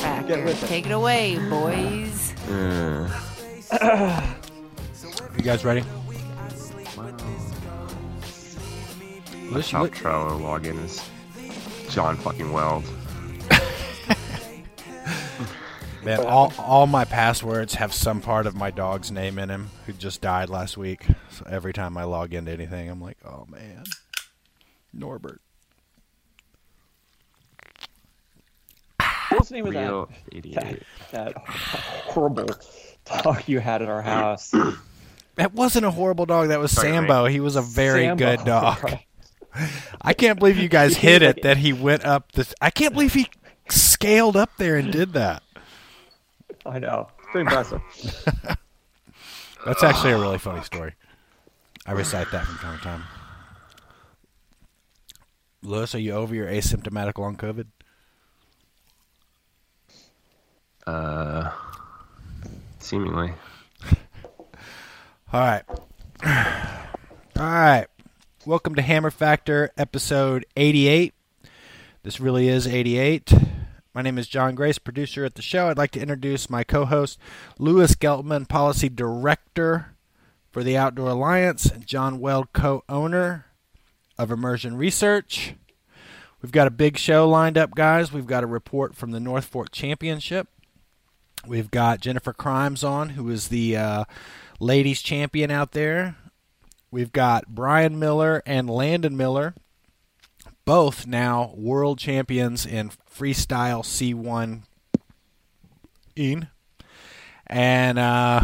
the Hammer Factor. Take it away, boys. You guys ready? Liz, you Top look- Trello login is John fucking Weld. Man, all, all my passwords have some part of my dog's name in him who just died last week. So every time I log into anything, I'm like, oh man, Norbert. What's the name of that? Real idiot. that horrible dog you had at our house. That wasn't a horrible dog. That was Sorry, Sambo. He was a very Sambo. good dog. Right. I can't believe you guys hit it that he went up this. I can't believe he scaled up there and did that. I know. Pretty impressive. That's actually a really funny story. I recite that from time to time. Lewis, are you over your asymptomatic long COVID? Uh, seemingly. All right. All right. Welcome to Hammer Factor, episode 88. This really is 88. My name is John Grace, producer at the show. I'd like to introduce my co host, Louis Geltman, policy director for the Outdoor Alliance, and John Weld, co owner of Immersion Research. We've got a big show lined up, guys. We've got a report from the North Fork Championship. We've got Jennifer Crimes on, who is the uh, ladies champion out there. We've got Brian Miller and Landon Miller, both now world champions in freestyle C1 in. And uh,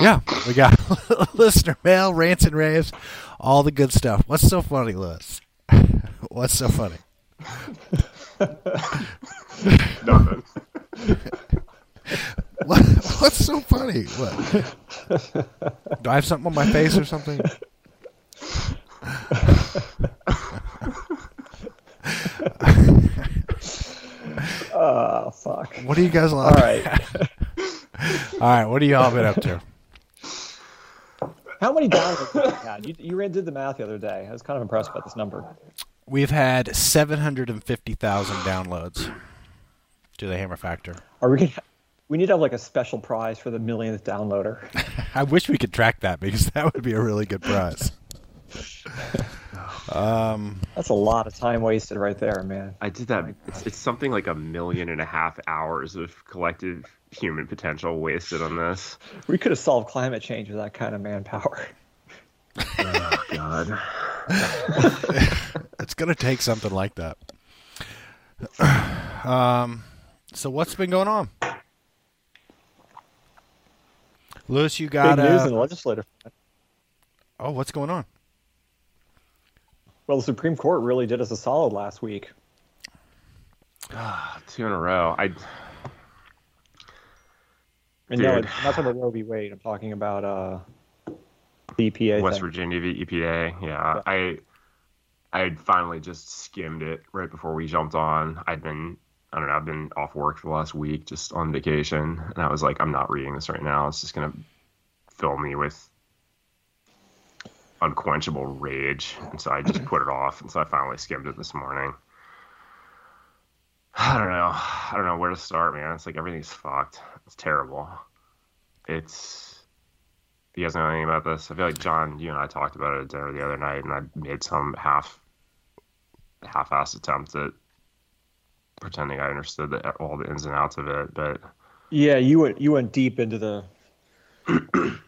yeah, we got listener mail, rants and raves, all the good stuff. What's so funny, Lewis? What's so funny? Nothing. What, what's so funny? What? Do I have something on my face or something? Oh fuck. What are you guys All laughing? right. All right, what have you all been up to? How many downloads have you had? You, you ran did the math the other day. I was kind of impressed by this number. We've had 750,000 downloads to the Hammer Factor. Are we? Gonna, we need to have like a special prize for the millionth downloader. I wish we could track that because that would be a really good prize. Um, That's a lot of time wasted right there, man. I did that. It's, it's something like a million and a half hours of collective human potential wasted on this. We could have solved climate change with that kind of manpower. Oh, God. it's going to take something like that. Um, so what's been going on? Lewis, you got Big news in uh, the legislative. Oh, what's going on? Well, the Supreme Court really did us a solid last week. Two in a row. I And no, Dude. I'm not talking about Roe v. Wade. I'm talking about uh, the EPA. West thing. Virginia v. EPA. Yeah, I I had finally just skimmed it right before we jumped on. I'd been I don't know. I've been off work for the last week, just on vacation, and I was like, I'm not reading this right now. It's just gonna fill me with unquenchable rage, and so I just mm-hmm. put it off. And so I finally skimmed it this morning. I don't know. I don't know where to start, man. It's like everything's fucked. It's terrible. It's you guys know anything about this? I feel like John, you and I talked about it at dinner the other night, and I made some half half-assed attempt at pretending I understood the, all the ins and outs of it. But Yeah, you went you went deep into the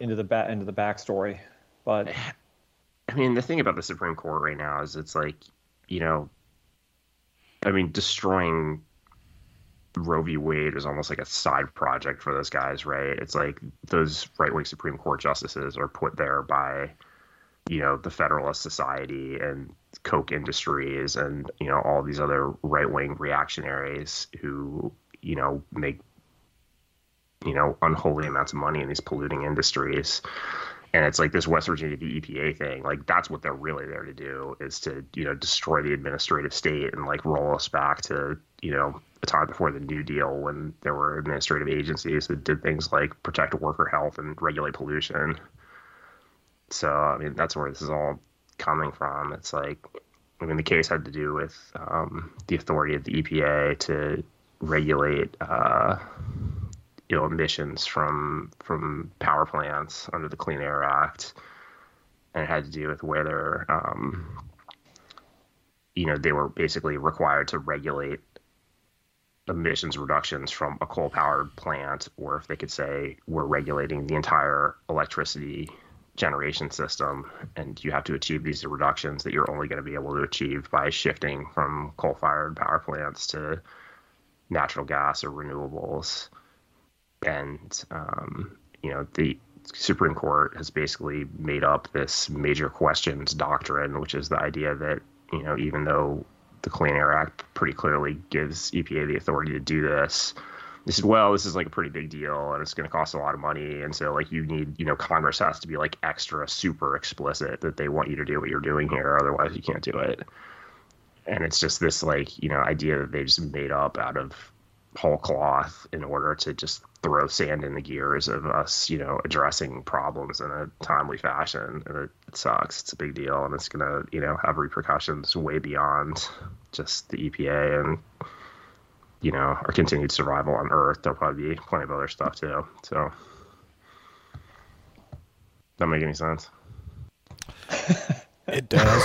into the ba- into the backstory, but I mean, the thing about the Supreme Court right now is it's like, you know, I mean, destroying Roe v. Wade is almost like a side project for those guys, right? It's like those right wing Supreme Court justices are put there by, you know, the Federalist Society and Koch Industries and, you know, all these other right wing reactionaries who, you know, make, you know, unholy amounts of money in these polluting industries and it's like this West Virginia. EPA thing. Like that's what they're really there to do is to you know destroy the administrative state and like roll us back to you know a time before the New Deal when there were administrative agencies that did things like protect worker health and regulate pollution. So I mean that's where this is all coming from. It's like, I mean, the case had to do with um, the authority of the EPA to regulate, uh, you know, emissions from from power plants under the Clean Air Act, and it had to do with whether, um, you know, they were basically required to regulate emissions reductions from a coal powered plant, or if they could say we're regulating the entire electricity generation system and you have to achieve these reductions that you're only going to be able to achieve by shifting from coal fired power plants to natural gas or renewables. And, um, you know, the Supreme Court has basically made up this major questions doctrine, which is the idea that, you know, even though the Clean Air Act pretty clearly gives EPA the authority to do this. They said, well, this is like a pretty big deal and it's going to cost a lot of money. And so, like, you need, you know, Congress has to be like extra super explicit that they want you to do what you're doing here. Otherwise, you can't do it. And it's just this, like, you know, idea that they just made up out of whole cloth in order to just throw sand in the gears of us, you know, addressing problems in a timely fashion. And it, it sucks. It's a big deal, and it's gonna, you know, have repercussions way beyond just the EPA and you know our continued survival on Earth. There'll probably be plenty of other stuff too. So, that make any sense? It does.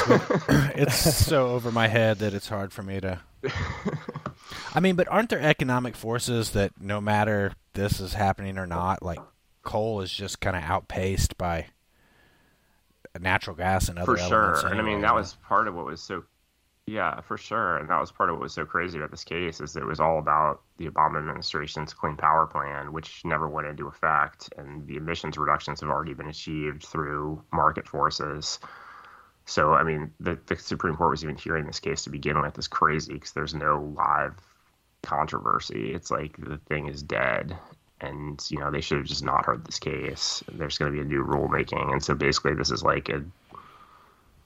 It's so over my head that it's hard for me to. I mean, but aren't there economic forces that no matter this is happening or not, like coal is just kind of outpaced by natural gas and other for sure. elements And I mean, that was part of what was so, yeah, for sure. And that was part of what was so crazy about this case is it was all about the Obama administration's Clean Power Plan, which never went into effect, and the emissions reductions have already been achieved through market forces. So, I mean, the, the Supreme Court was even hearing this case to begin with is crazy because there's no live controversy. It's like the thing is dead. And, you know, they should have just not heard this case. There's going to be a new rulemaking. And so basically, this is like a,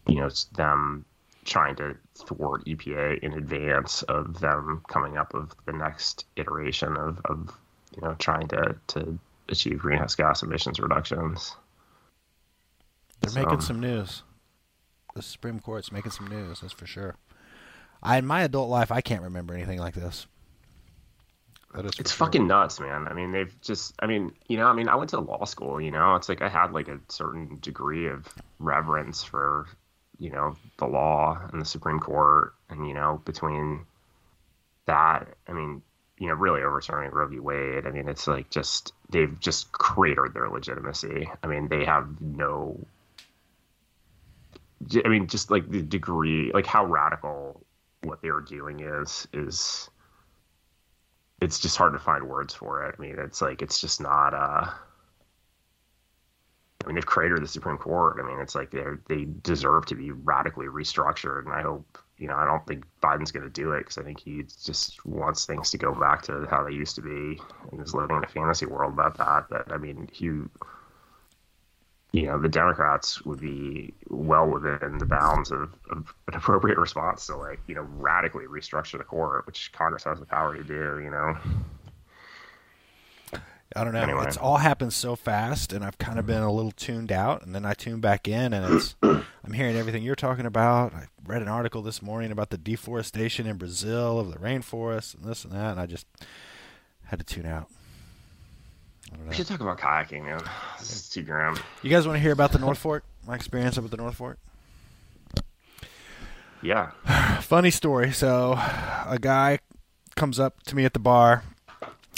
you know, it's them trying to thwart EPA in advance of them coming up with the next iteration of, of you know, trying to, to achieve greenhouse gas emissions reductions. They're making some news. The Supreme Court's making some news, that's for sure. I, in my adult life, I can't remember anything like this. It's sure. fucking nuts, man. I mean, they've just, I mean, you know, I mean, I went to law school, you know, it's like I had like a certain degree of reverence for, you know, the law and the Supreme Court. And, you know, between that, I mean, you know, really overturning Roe v. Wade, I mean, it's like just, they've just cratered their legitimacy. I mean, they have no, I mean, just like the degree, like how radical what they are doing is, is, it's just hard to find words for it. I mean, it's like it's just not. Uh, I mean, they've cratered the Supreme Court. I mean, it's like they they deserve to be radically restructured, and I hope you know I don't think Biden's going to do it because I think he just wants things to go back to how they used to be, and is living in a fantasy world about that. But I mean, he. You know, the Democrats would be well within the bounds of, of an appropriate response to, like, you know, radically restructure the court, which Congress has the power to do, you know? I don't know. Anyway. It's all happened so fast, and I've kind of mm-hmm. been a little tuned out, and then I tune back in, and it's I'm hearing everything you're talking about. I read an article this morning about the deforestation in Brazil of the rainforest and this and that, and I just had to tune out. I don't know. We should talk about kayaking, man. This is too grim. You guys want to hear about the North Fork? My experience up at the North Fork. Yeah. Funny story. So, a guy comes up to me at the bar.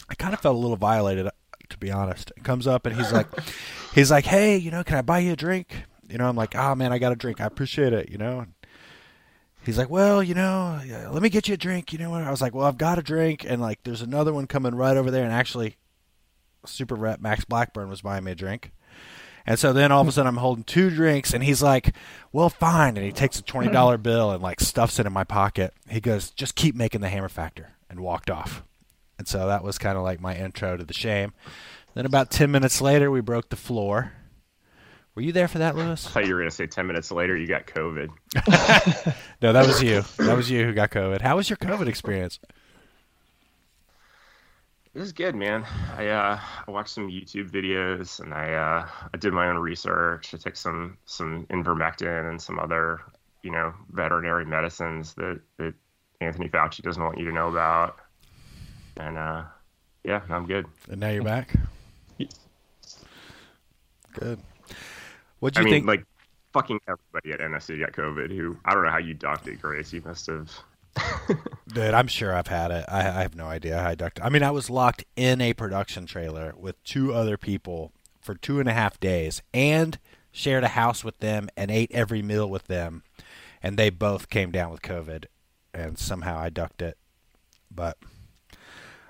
I kind of felt a little violated, be honest. He comes up and he's like, he's like, hey, you know, can I buy you a drink? You know, I'm like, oh man, I got a drink. I appreciate it. You know. He's like, well, you know, let me get you a drink. You know what? I was like, well, I've got a drink, and like, there's another one coming right over there, and actually, Super Rep Max Blackburn was buying me a drink. And so then all of a sudden I'm holding two drinks and he's like, "Well, fine." And he takes a $20 bill and like stuffs it in my pocket. He goes, "Just keep making the hammer factor." And walked off. And so that was kind of like my intro to the shame. Then about 10 minutes later we broke the floor. Were you there for that, Lewis? I thought you were going to say 10 minutes later you got COVID. No, that was you. That was you who got COVID. How was your COVID experience? It was good, man. I uh, I watched some YouTube videos and I uh, I did my own research. I took some some ivermectin and some other you know veterinary medicines that that Anthony Fauci doesn't want you to know about. And uh, yeah, I'm good. And now you're back. Good. What'd I you mean, think? like fucking everybody at NFC got COVID. Who I don't know how you docked it, Grace. You must have. Dude, I'm sure I've had it. I, I have no idea how I ducked. I mean, I was locked in a production trailer with two other people for two and a half days, and shared a house with them and ate every meal with them, and they both came down with COVID, and somehow I ducked it. But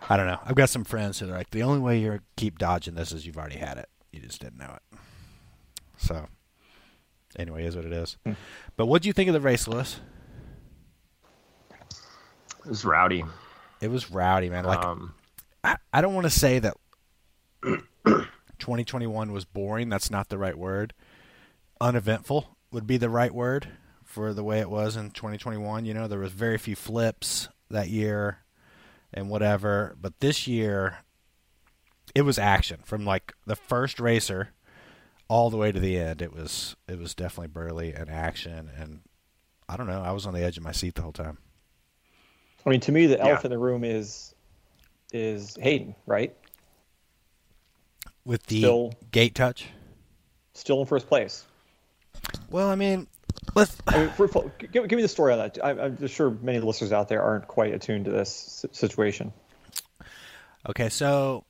I don't know. I've got some friends who are like, the only way you keep dodging this is you've already had it. You just didn't know it. So, anyway, is what it is. But what do you think of the race, Lewis? It was rowdy. It was rowdy, man. Like um, I, I don't want to say that 2021 was boring. That's not the right word. Uneventful would be the right word for the way it was in 2021. You know, there was very few flips that year and whatever, but this year it was action from like the first racer all the way to the end. It was it was definitely burly and action and I don't know, I was on the edge of my seat the whole time. I mean, to me, the Yeah. elephant in the room is is Hayden, right? With the Still- gate touch. Still in first place. Well, I mean, let's I mean, for, for- give, give me the story on that. I, I'm sure many listeners out there aren't quite attuned to this situation. Okay, so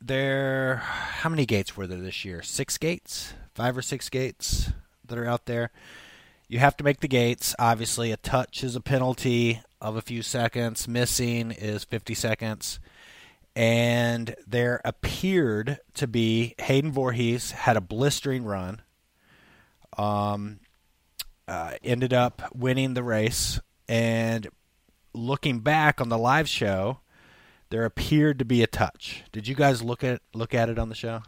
there, how many gates were there this year? Six gates, five or six gates that are out there. You have to make the gates. Obviously, a touch is a penalty of a few seconds. Missing is 50 seconds. And there appeared to be Hayden Voorhees had a blistering run. Um, uh, ended up winning the race. And looking back on the live show, there appeared to be a touch. Did you guys look at look at it on the show?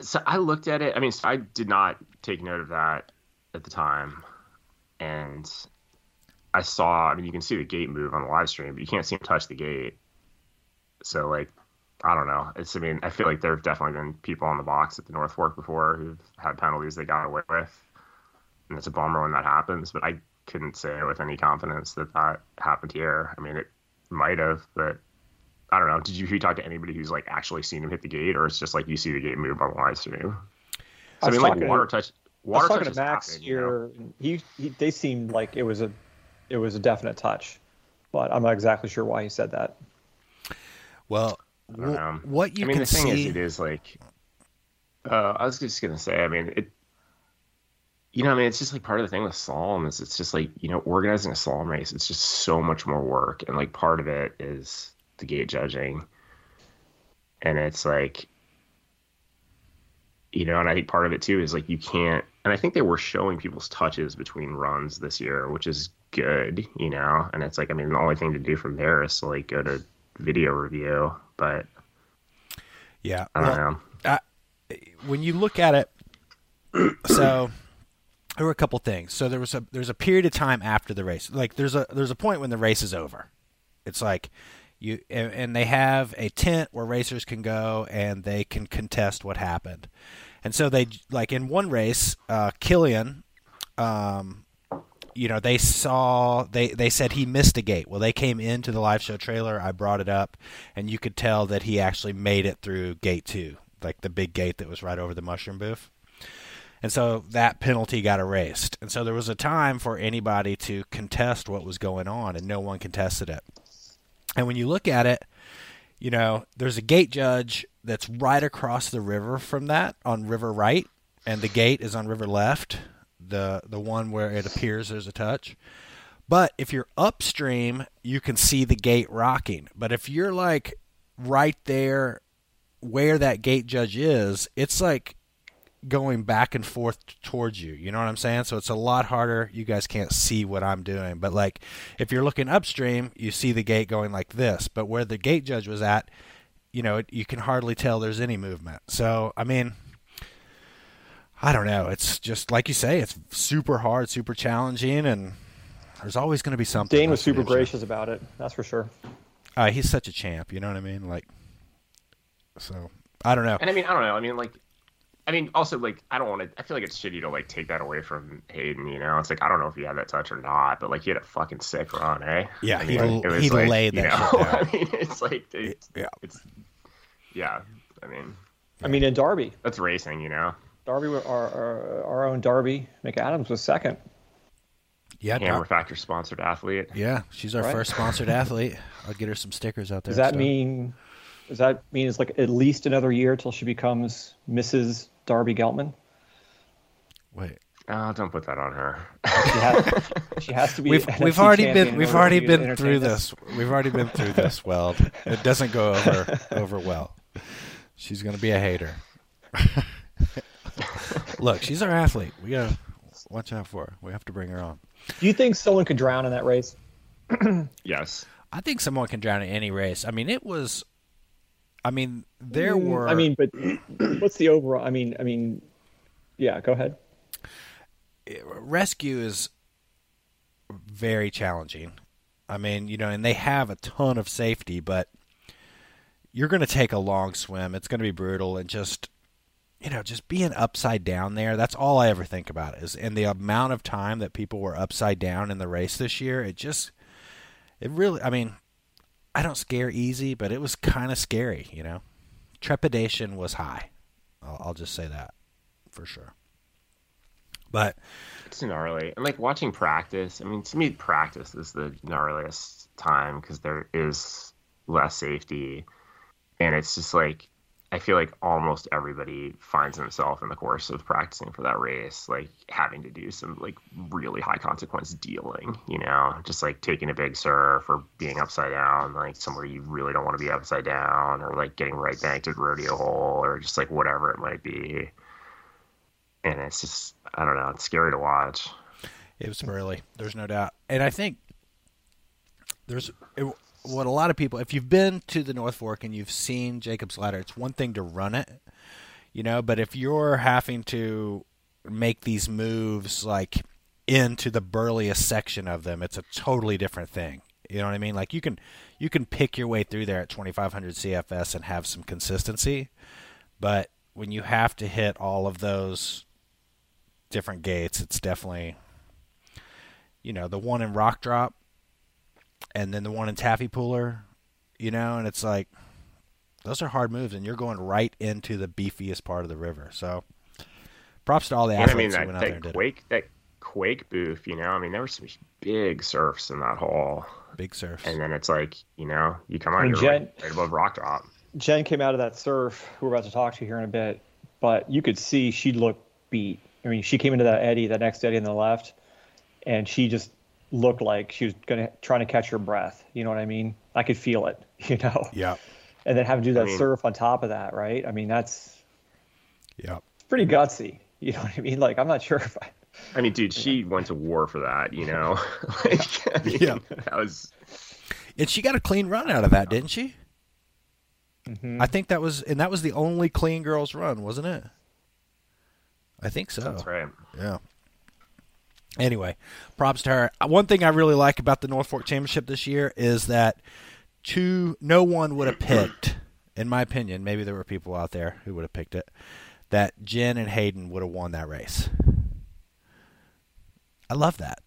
so I looked at it. I mean, I did not take note of that at the time, and I saw. I mean, you can see the gate move on the live stream, but you can't see him touch the gate. So, like, I don't know. It's. I mean, I feel like there have definitely been people on the box at the North Fork before who've had penalties they got away with, and it's a bummer when that happens. But I couldn't say with any confidence that that happened here. I mean, it might have, but I don't know. Did you, you talk to anybody who's like actually seen him hit the gate, or it's just like you see the gate move on the live stream? I So, I, was mean, like talking to- water touch. I Water was talking touches to Max happen, you know? here. He, he they seemed like it was a it was a definite touch, but I'm not exactly sure why he said that. Well, I don't wh- know. what you I mean, can the thing see, is, it is like. Uh, I was just gonna say. I mean, it. You know, I mean, it's just like part of the thing with slalom is it's just like you know organizing a slalom race. It's just so much more work, and like part of it is the gate judging, and it's like. You know, and I think part of it too is like you can't, and I think they were showing people's touches between runs this year, which is good, you know. And it's like, I mean, the only thing to do from there is to like go to video review, but yeah. I don't well, know. when you look at it, so there were a couple things. So there was a there's a period of time after the race. Like there's a there's a point when the race is over. It's like you and, and they have a tent where racers can go and they can contest what happened. And so they like in one race, uh, Killian, um, you know, they saw they they said he missed a gate. Well, they came into the live show trailer. I brought it up, and you could tell that he actually made it through gate two, like the big gate that was right over the mushroom booth. And so that penalty got erased. And so there was a time for anybody to contest what was going on, and no one contested it. And when you look at it, you know, there's a gate judge that's right across the river from that on river right, and the gate is on river left, the the one where it appears there's a touch. But if you're upstream, you can see the gate rocking. But if you're like right there where that gate judge is, it's like going back and forth towards you. You know what I'm saying? So it's a lot harder. You guys can't see what I'm doing, but like if you're looking upstream, you see the gate going like this. But where the gate judge was at, you know, it, you can hardly tell there's any movement. So I mean, I don't know. It's just like you say, it's super hard, super challenging, and there's always going to be something. Dane was super issue. gracious about it. That's for sure. Uh, he's such a champ. You know what I mean? Like, so I don't know. And I mean, I don't know. I mean, like, I mean, also like, I don't want to. I feel like it's shitty to like take that away from Hayden. You know, it's like I don't know if he had that touch or not, but like he had a fucking sick run, eh? Yeah, I he mean, l- it was he like, laid you that know, shit down. I mean, it's like it's, Yeah. it's yeah. I mean, I mean, in Darby, that's racing, you know. Darby, our, our, our own Darby McAdams was second. Yeah, Hammer no- Factor sponsored athlete. yeah, she's our Right. first sponsored athlete. I'll get her some stickers out there. Does that so. mean? Does that mean it's like at least another year till she becomes Mrs. Darby Geltman? Wait, Oh, don't put that on her. She has, she has to be. we've we've already been we've already for you to been through this. We've already been through this. Well, it doesn't go over over well. She's gonna be a hater. Look, she's our athlete. We gotta watch out for her. We have to bring her on. Do you think someone could drown in that race? yes. I think someone can drown in any race. I mean, it was. I mean, there were. Mm, I mean, but what's the overall? I mean, I mean, yeah. Go ahead. rescue is very challenging. I mean, you know, and they have a ton of safety, but you're going to take a long swim. It's going to be brutal, and just you know, just being upside down there. That's all I ever think about is, and the amount of time that people were upside down in the race this year. It just, it really. I mean, I don't scare easy, but it was kind of scary. You know, trepidation was high. I'll, I'll just say that for sure. But It's gnarly. And like watching practice, I mean, to me, practice is the gnarliest time because there is less safety. And it's just like, I feel like almost everybody finds himself in the course of practicing for that race, like having to do some like really high consequence dealing, you know, just like taking a big surf or being upside down, like somewhere you really don't want to be upside down, or like getting right banked at rodeo hole, or just like whatever it might be. And it's just, I don't know, it's scary to watch. It was early. There's no doubt. And I think there's it, what a lot of people, if you've been to the North Fork and you've seen Jacob's Ladder, it's one thing to run it, you know, but if you're having to make these moves like into the burliest section of them, it's a totally different thing. You know what I mean? Like you can you can pick your way through there at 2500 CFS and have some consistency, but when you have to hit all of those different gates, it's definitely you know, the one in Rock Drop and then the one in Taffy Puller, you know, and it's like those are hard moves and you're going right into the beefiest part of the river. So props to all the And I athletes mean who that, went out there and that did it. quake that quake booth, you know, I mean there were some big surfs in that hole. Big surfs. And then it's like, you know, you come out And you're Jen- right, right above rock drop. Jen came out of that surf. Who we're about to talk to here in a bit, but you could see she looked beat. I mean, she came into that eddy, that next eddy on the left, and she just looked like she was gonna trying to catch her breath. You know what I mean? I could feel it. You know. yeah. And then having to do that mean- surf on top of that, right? I mean, that's Yeah. pretty gutsy. You know what I mean? Like, I'm not sure if I. I mean, dude, she went to war for that, you know. like, I mean, Yeah. that was And she got a clean run out of that, didn't she? Mm-hmm. I think that was and that was the only clean girls run, wasn't it? I think so. that's right. Yeah. Anyway, props to her. Uh, One thing I really like about the North Fork Championship this year is that two no one would have picked, in my opinion, maybe there were people out there who would have picked it, that Jen and Hayden would have won that race. I love that.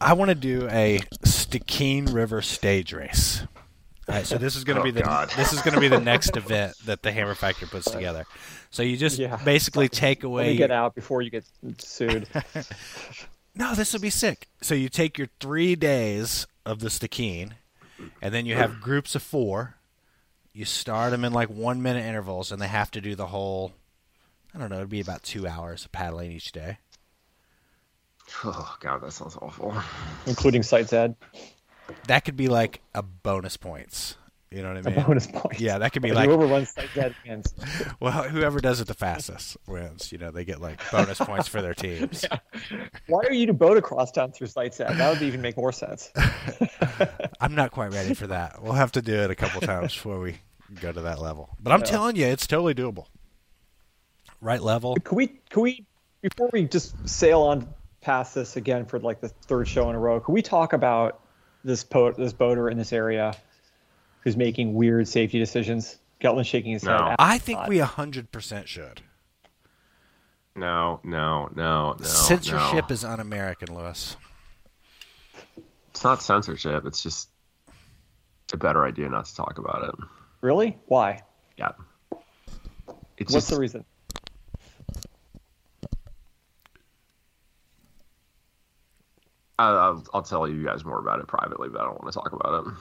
I want to do a Stikine River stage race. All right, so this is going to Oh, be the God. this is going to be the next event that the Hammer Factor puts together. So you just Yeah. basically take Let away me get out before you get sued. no, this would be sick. So you take your three days of the Stikine, and then you have groups of four. You start them in like one minute intervals, and they have to do the whole. I don't know. It'd be about two hours of paddling each day. Oh god, that sounds awful. including Site Zed. That could be like a bonus points. You know what I mean? bonus point. Yeah, that could be like whoever runs Site Zed wins. well, whoever does it the fastest wins. You know, they get like bonus points for their teams. Why are you to boat across town through Site Zed? That would even make more sense. I'm not quite ready for that. We'll have to do it a couple times before we go to that level. But I'm Yeah. telling you, it's totally doable. Right level. Can we, can we, before we just sail on past this again for like the third show in a row, can we talk about this po- this boater in this area? Who's making weird safety decisions. Geltman shaking his No. head. I think Not. we 100% should. No, no, no, no. Censorship no. is un American, Lewis. It's not censorship. It's just a better idea not to talk about it. Really? Why? Yeah. It's What's just the reason? I, I'll, I'll tell you guys more about it privately, but I don't want to talk about it.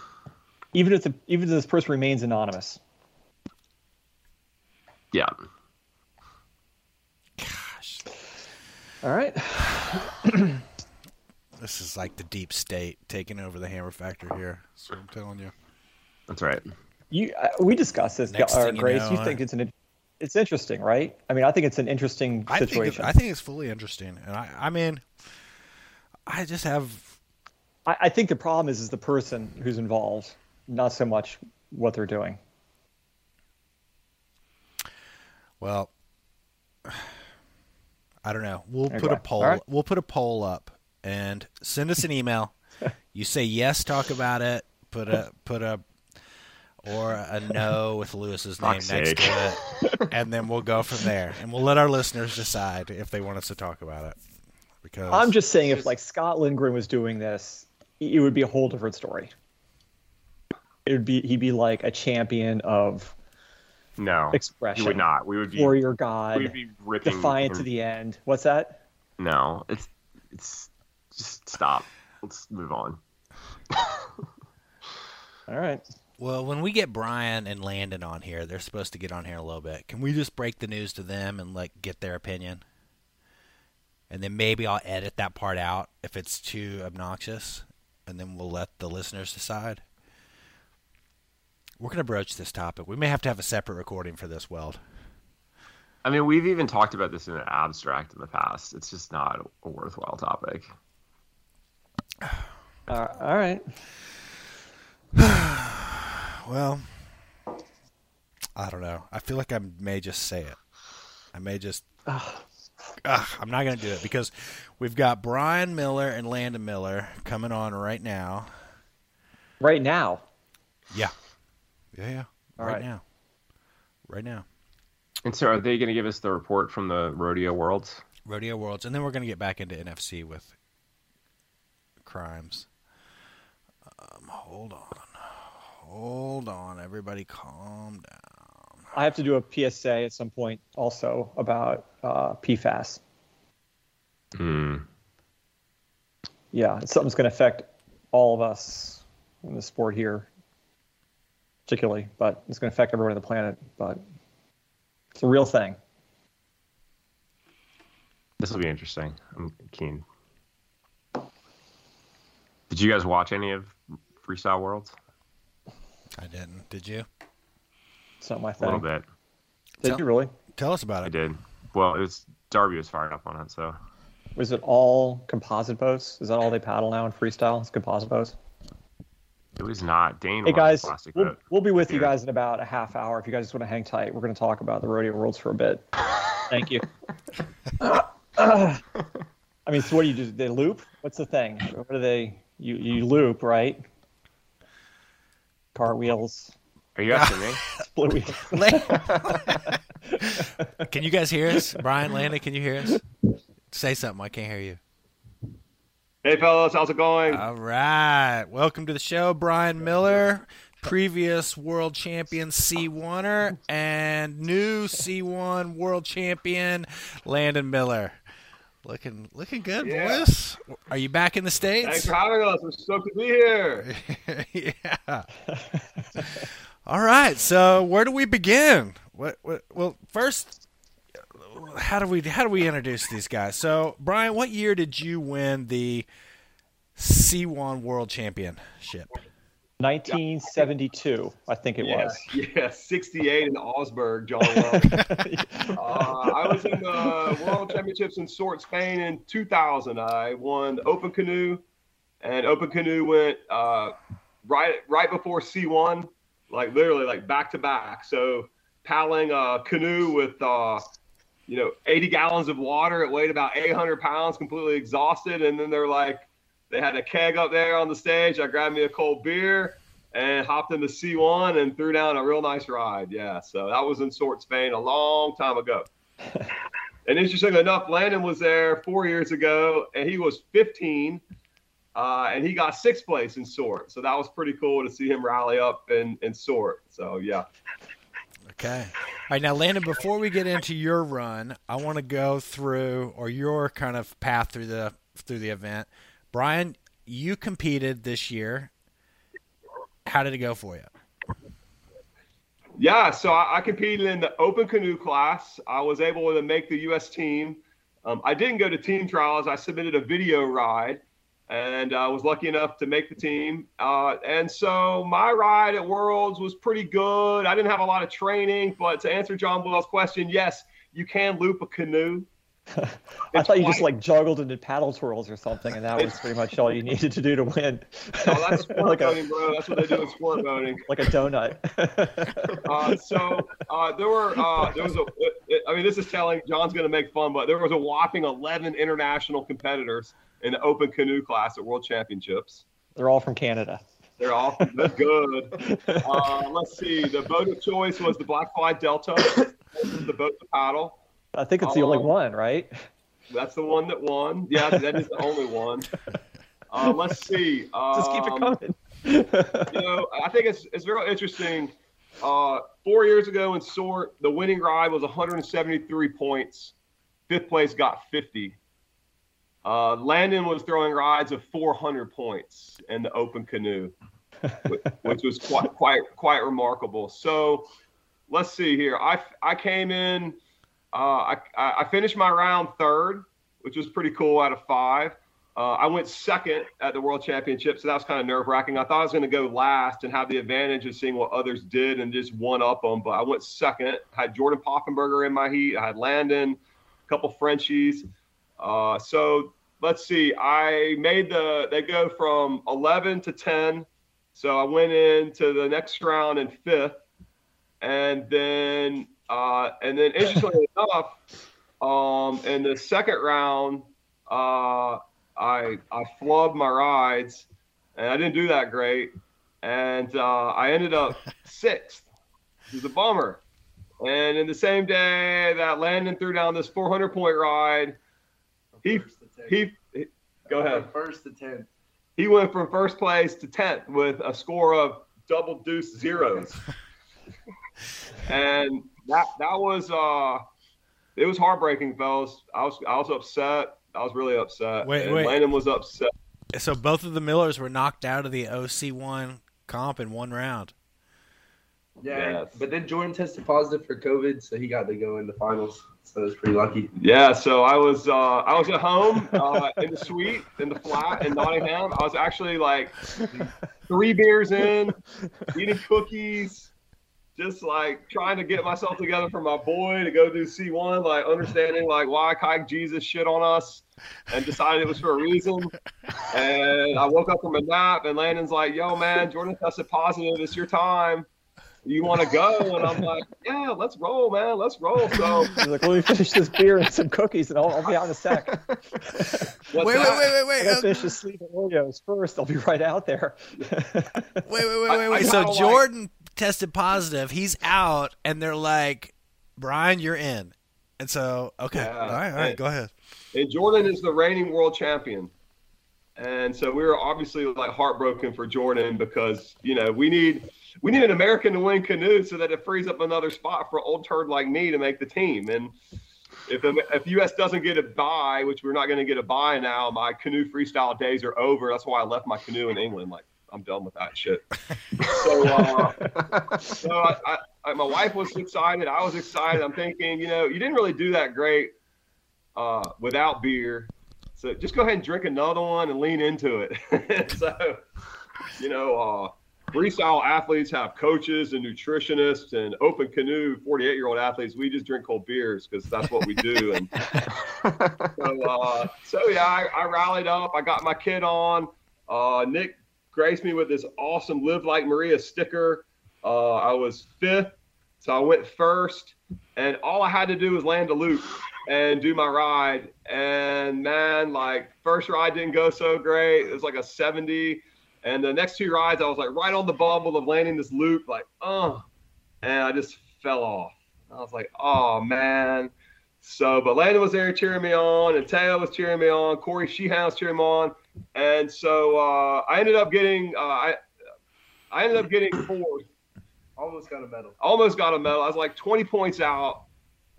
Even if the, even if this person remains anonymous. Yeah. Gosh, All right. this is like the deep state taking over the Hammer Factor here. So I'm telling you. That's right. You uh, we discussed this, Next uh, thing you Grace. know, you I- think it's an it's interesting, right? I mean, I think it's an interesting I think, it, situation. I think it's fully interesting. And I, I mean, I just have I, I think the problem is is the person who's involved, not so much what they're doing. Well, I don't know. We'll Okay. put a poll. All right. We'll put a poll up and send us an email. you say yes, talk about it. Put a put a or a no with Lewis's name Fuck's next sake. to it, and then we'll go from there. And we'll let our listeners decide if they want us to talk about it. Because I'm just saying, if like Scott Lindgren was doing this, it would be a whole different story. It would be he'd be like a champion of No. expression. You would not. We would be warrior god. we god, would be ripping defiant him- to the end. What's that? No. It's it's just stop. Let's move on. All right. Well, when we get Brian and Landon on here, they're supposed to get on here a little bit. Can we just break the news to them and like get their opinion? And then maybe I'll edit that part out if it's too obnoxious, and then we'll let the listeners decide. We're going to broach this topic. We may have to have a separate recording for this, Weld. I mean, we've even talked about this in an abstract in the past. It's just not a worthwhile topic. Uh, all right. Well, I don't know. I feel like I may just say it. I may just. Ugh, I'm not going to do it because we've got Brian Miller and Landon Miller coming on right now. Right now. Yeah. Yeah, yeah. All right, right. now. Right now. And so, are they going to give us the report from the rodeo worlds? Rodeo Worlds. And then we're going to get back into NFC with crimes. Um, hold on. Hold on. Everybody calm down. I have to do a PSA at some point also about uh, PFAS. Hmm. Yeah, it's something going to affect all of us in the sport here, particularly, but it's going to affect everyone on the planet. But it's a real thing. This will be interesting. I'm keen. Did you guys watch any of Freestyle Worlds? I didn't. Did you? It's not my thing. A thing. little bit. Did Tell- you really? Tell us about it. I did. Well, it was Darby was fired up on it, so Was it all composite boats? Is that all they paddle now in freestyle? It's composite boats. It was not. Dane Hey guys, plastic we'll, we'll be with you guys in about a half hour. If you guys just want to hang tight, we're going to talk about the rodeo worlds for a bit. Thank you. I mean, so what do you do? They loop? What's the thing? What do they? You you loop right? Cartwheels, Are you asking me? split wheels. can you guys hear us? Brian, Landon, can you hear us? Say something. I can't hear you. Hey fellas, how's it going? All right. Welcome to the show, Brian Miller, previous world champion C1er, and new C1 world champion Landon Miller. Looking looking good, Yeah. boys. Are you back in the states? Thanks for having us. We're stoked to be here. yeah. All right. So where do we begin? What, what well first how do we how do we introduce these guys? So Brian, what year did you win the C1 World Championship? 1972, I think it yeah, was. yeah, 68 in Augsburg, John. Uh, I was in the World Championships in Sort, Spain in 2000. I won Open Canoe, and Open Canoe went uh, right right before C1, like literally like back to back. So paddling a canoe with uh, you know 80 gallons of water, it weighed about 800 pounds, completely exhausted, and then they're like. They had a keg up there on the stage. I grabbed me a cold beer, and hopped into C1 and threw down a real nice ride. Yeah, so that was in Sort, Spain, a long time ago. and interestingly enough, Landon was there four years ago, and he was 15, uh, and he got sixth place in Sort. So that was pretty cool to see him rally up in, in Sort. So yeah. Okay. Right, now Landon, before we get into your run, I want to go through or your kind of path through the through the event. Brian, you competed this year. How did it go for you? Yeah, so I, I competed in the open canoe class. I was able to make the U.S. team. Um, I didn't go to team trials. I submitted a video ride, and I uh, was lucky enough to make the team. Uh, and so my ride at Worlds was pretty good. I didn't have a lot of training, but to answer John Boyle's question, yes, you can loop a canoe. I thought you just like juggled and did paddle twirls or something, and that was pretty much all you needed to do to win. Oh, that's sport like boating, a, bro. That's what they do in sport boating. Like a donut. uh, so uh, there were uh, there was a. It, I mean, this is telling. John's going to make fun, but there was a whopping 11 international competitors in the open canoe class at World Championships. They're all from Canada. They're all they're good. Uh, let's see. The boat of choice was the Blackfly Delta. the boat to paddle. I think it's the only um, one, right? That's the one that won. Yeah, that is the only one. Uh, let's see. Um, Just keep it um, coming. you know, I think it's it's very interesting. Uh, four years ago in Sort, the winning ride was 173 points. Fifth place got 50. Uh, Landon was throwing rides of 400 points in the open canoe, which was quite quite quite remarkable. So, let's see here. I I came in uh, I, I finished my round third, which was pretty cool out of five. Uh, I went second at the World Championship, so that was kind of nerve wracking. I thought I was going to go last and have the advantage of seeing what others did and just one up them, but I went second. I had Jordan Poffenberger in my heat. I had Landon, a couple Frenchies. Uh, so let's see. I made the they go from 11 to 10. So I went into the next round in fifth, and then uh, and then interestingly enough, um, in the second round, uh, I I flubbed my rides, and I didn't do that great, and uh, I ended up sixth. It was a bummer. And in the same day that Landon threw down this 400 point ride, he he, he go ahead. First to tenth. He went from first place to tenth with a score of double deuce zeros. and that that was uh it was heartbreaking, fellas. I was I was upset. I was really upset. Wait, and wait. Landon was upset. So both of the Millers were knocked out of the OC one comp in one round. Yeah, yes. but then Jordan tested positive for COVID, so he got to go in the finals. So it was pretty lucky. Yeah, so I was uh, I was at home uh, in the suite in the flat in Nottingham. I was actually like three beers in, eating cookies just like trying to get myself together for my boy to go do C1, like understanding like why Kike Jesus shit on us and decided it was for a reason. And I woke up from a nap and Landon's like, yo, man, Jordan tested positive. It's your time. You want to go? And I'm like, yeah, let's roll, man. Let's roll. So He's like, let me finish this beer and some cookies and I'll, I'll be out in a sec. wait, wait, wait, wait, wait. I gotta finish this sleeve of Oreos first. I'll be right out there. wait, wait, wait, wait, wait. So Jordan tested positive. He's out, and they're like, Brian, you're in. And so, okay, yeah. all right, all right, and, go ahead. And Jordan is the reigning world champion, and so we were obviously like heartbroken for Jordan because you know we need we need an American to win canoe so that it frees up another spot for old turd like me to make the team. And if if US doesn't get a buy, which we're not going to get a buy now, my canoe freestyle days are over. That's why I left my canoe in England. Like I'm done with that shit. so, uh, so I, I, I, my wife was excited. I was excited. I'm thinking, you know, you didn't really do that great uh, without beer. So just go ahead and drink another one and lean into it. so, you know, uh, freestyle athletes have coaches and nutritionists, and open canoe 48 year old athletes. We just drink cold beers because that's what we do. And so, uh, so yeah, I, I, rallied up. I got my kid on. Uh, Nick graced me with this awesome Live Like Maria sticker. Uh, I was fifth, so I went first, and all I had to do was land a loop and do my ride. And man, like first ride didn't go so great. It was like a 70. And the next two rides, I was like right on the bubble of landing this loop, like, oh, and I just fell off. I was like, oh man. So, but Landon was there cheering me on, and Teo was cheering me on. Corey Sheehan was cheering me on, and so uh, I ended up getting uh, I I ended up getting fourth. Almost got a medal. Almost got a medal. I was like 20 points out.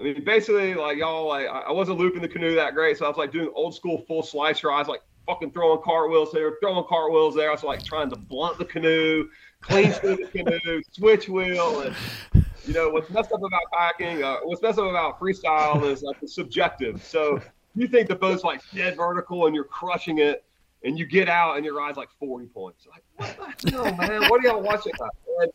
I mean, basically, like y'all, like I wasn't looping the canoe that great, so I was like doing old school full slicer. I was like fucking throwing cartwheels there, throwing cartwheels there. I was like trying to blunt the canoe, clean swing the canoe, switch wheel, and you know what's messed up about kayaking, uh, what's messed up about freestyle is like subjective. So you think the boat's like dead vertical and you're crushing it, and you get out and your ride's like 40 points. Like what the hell, man? What are y'all watching? And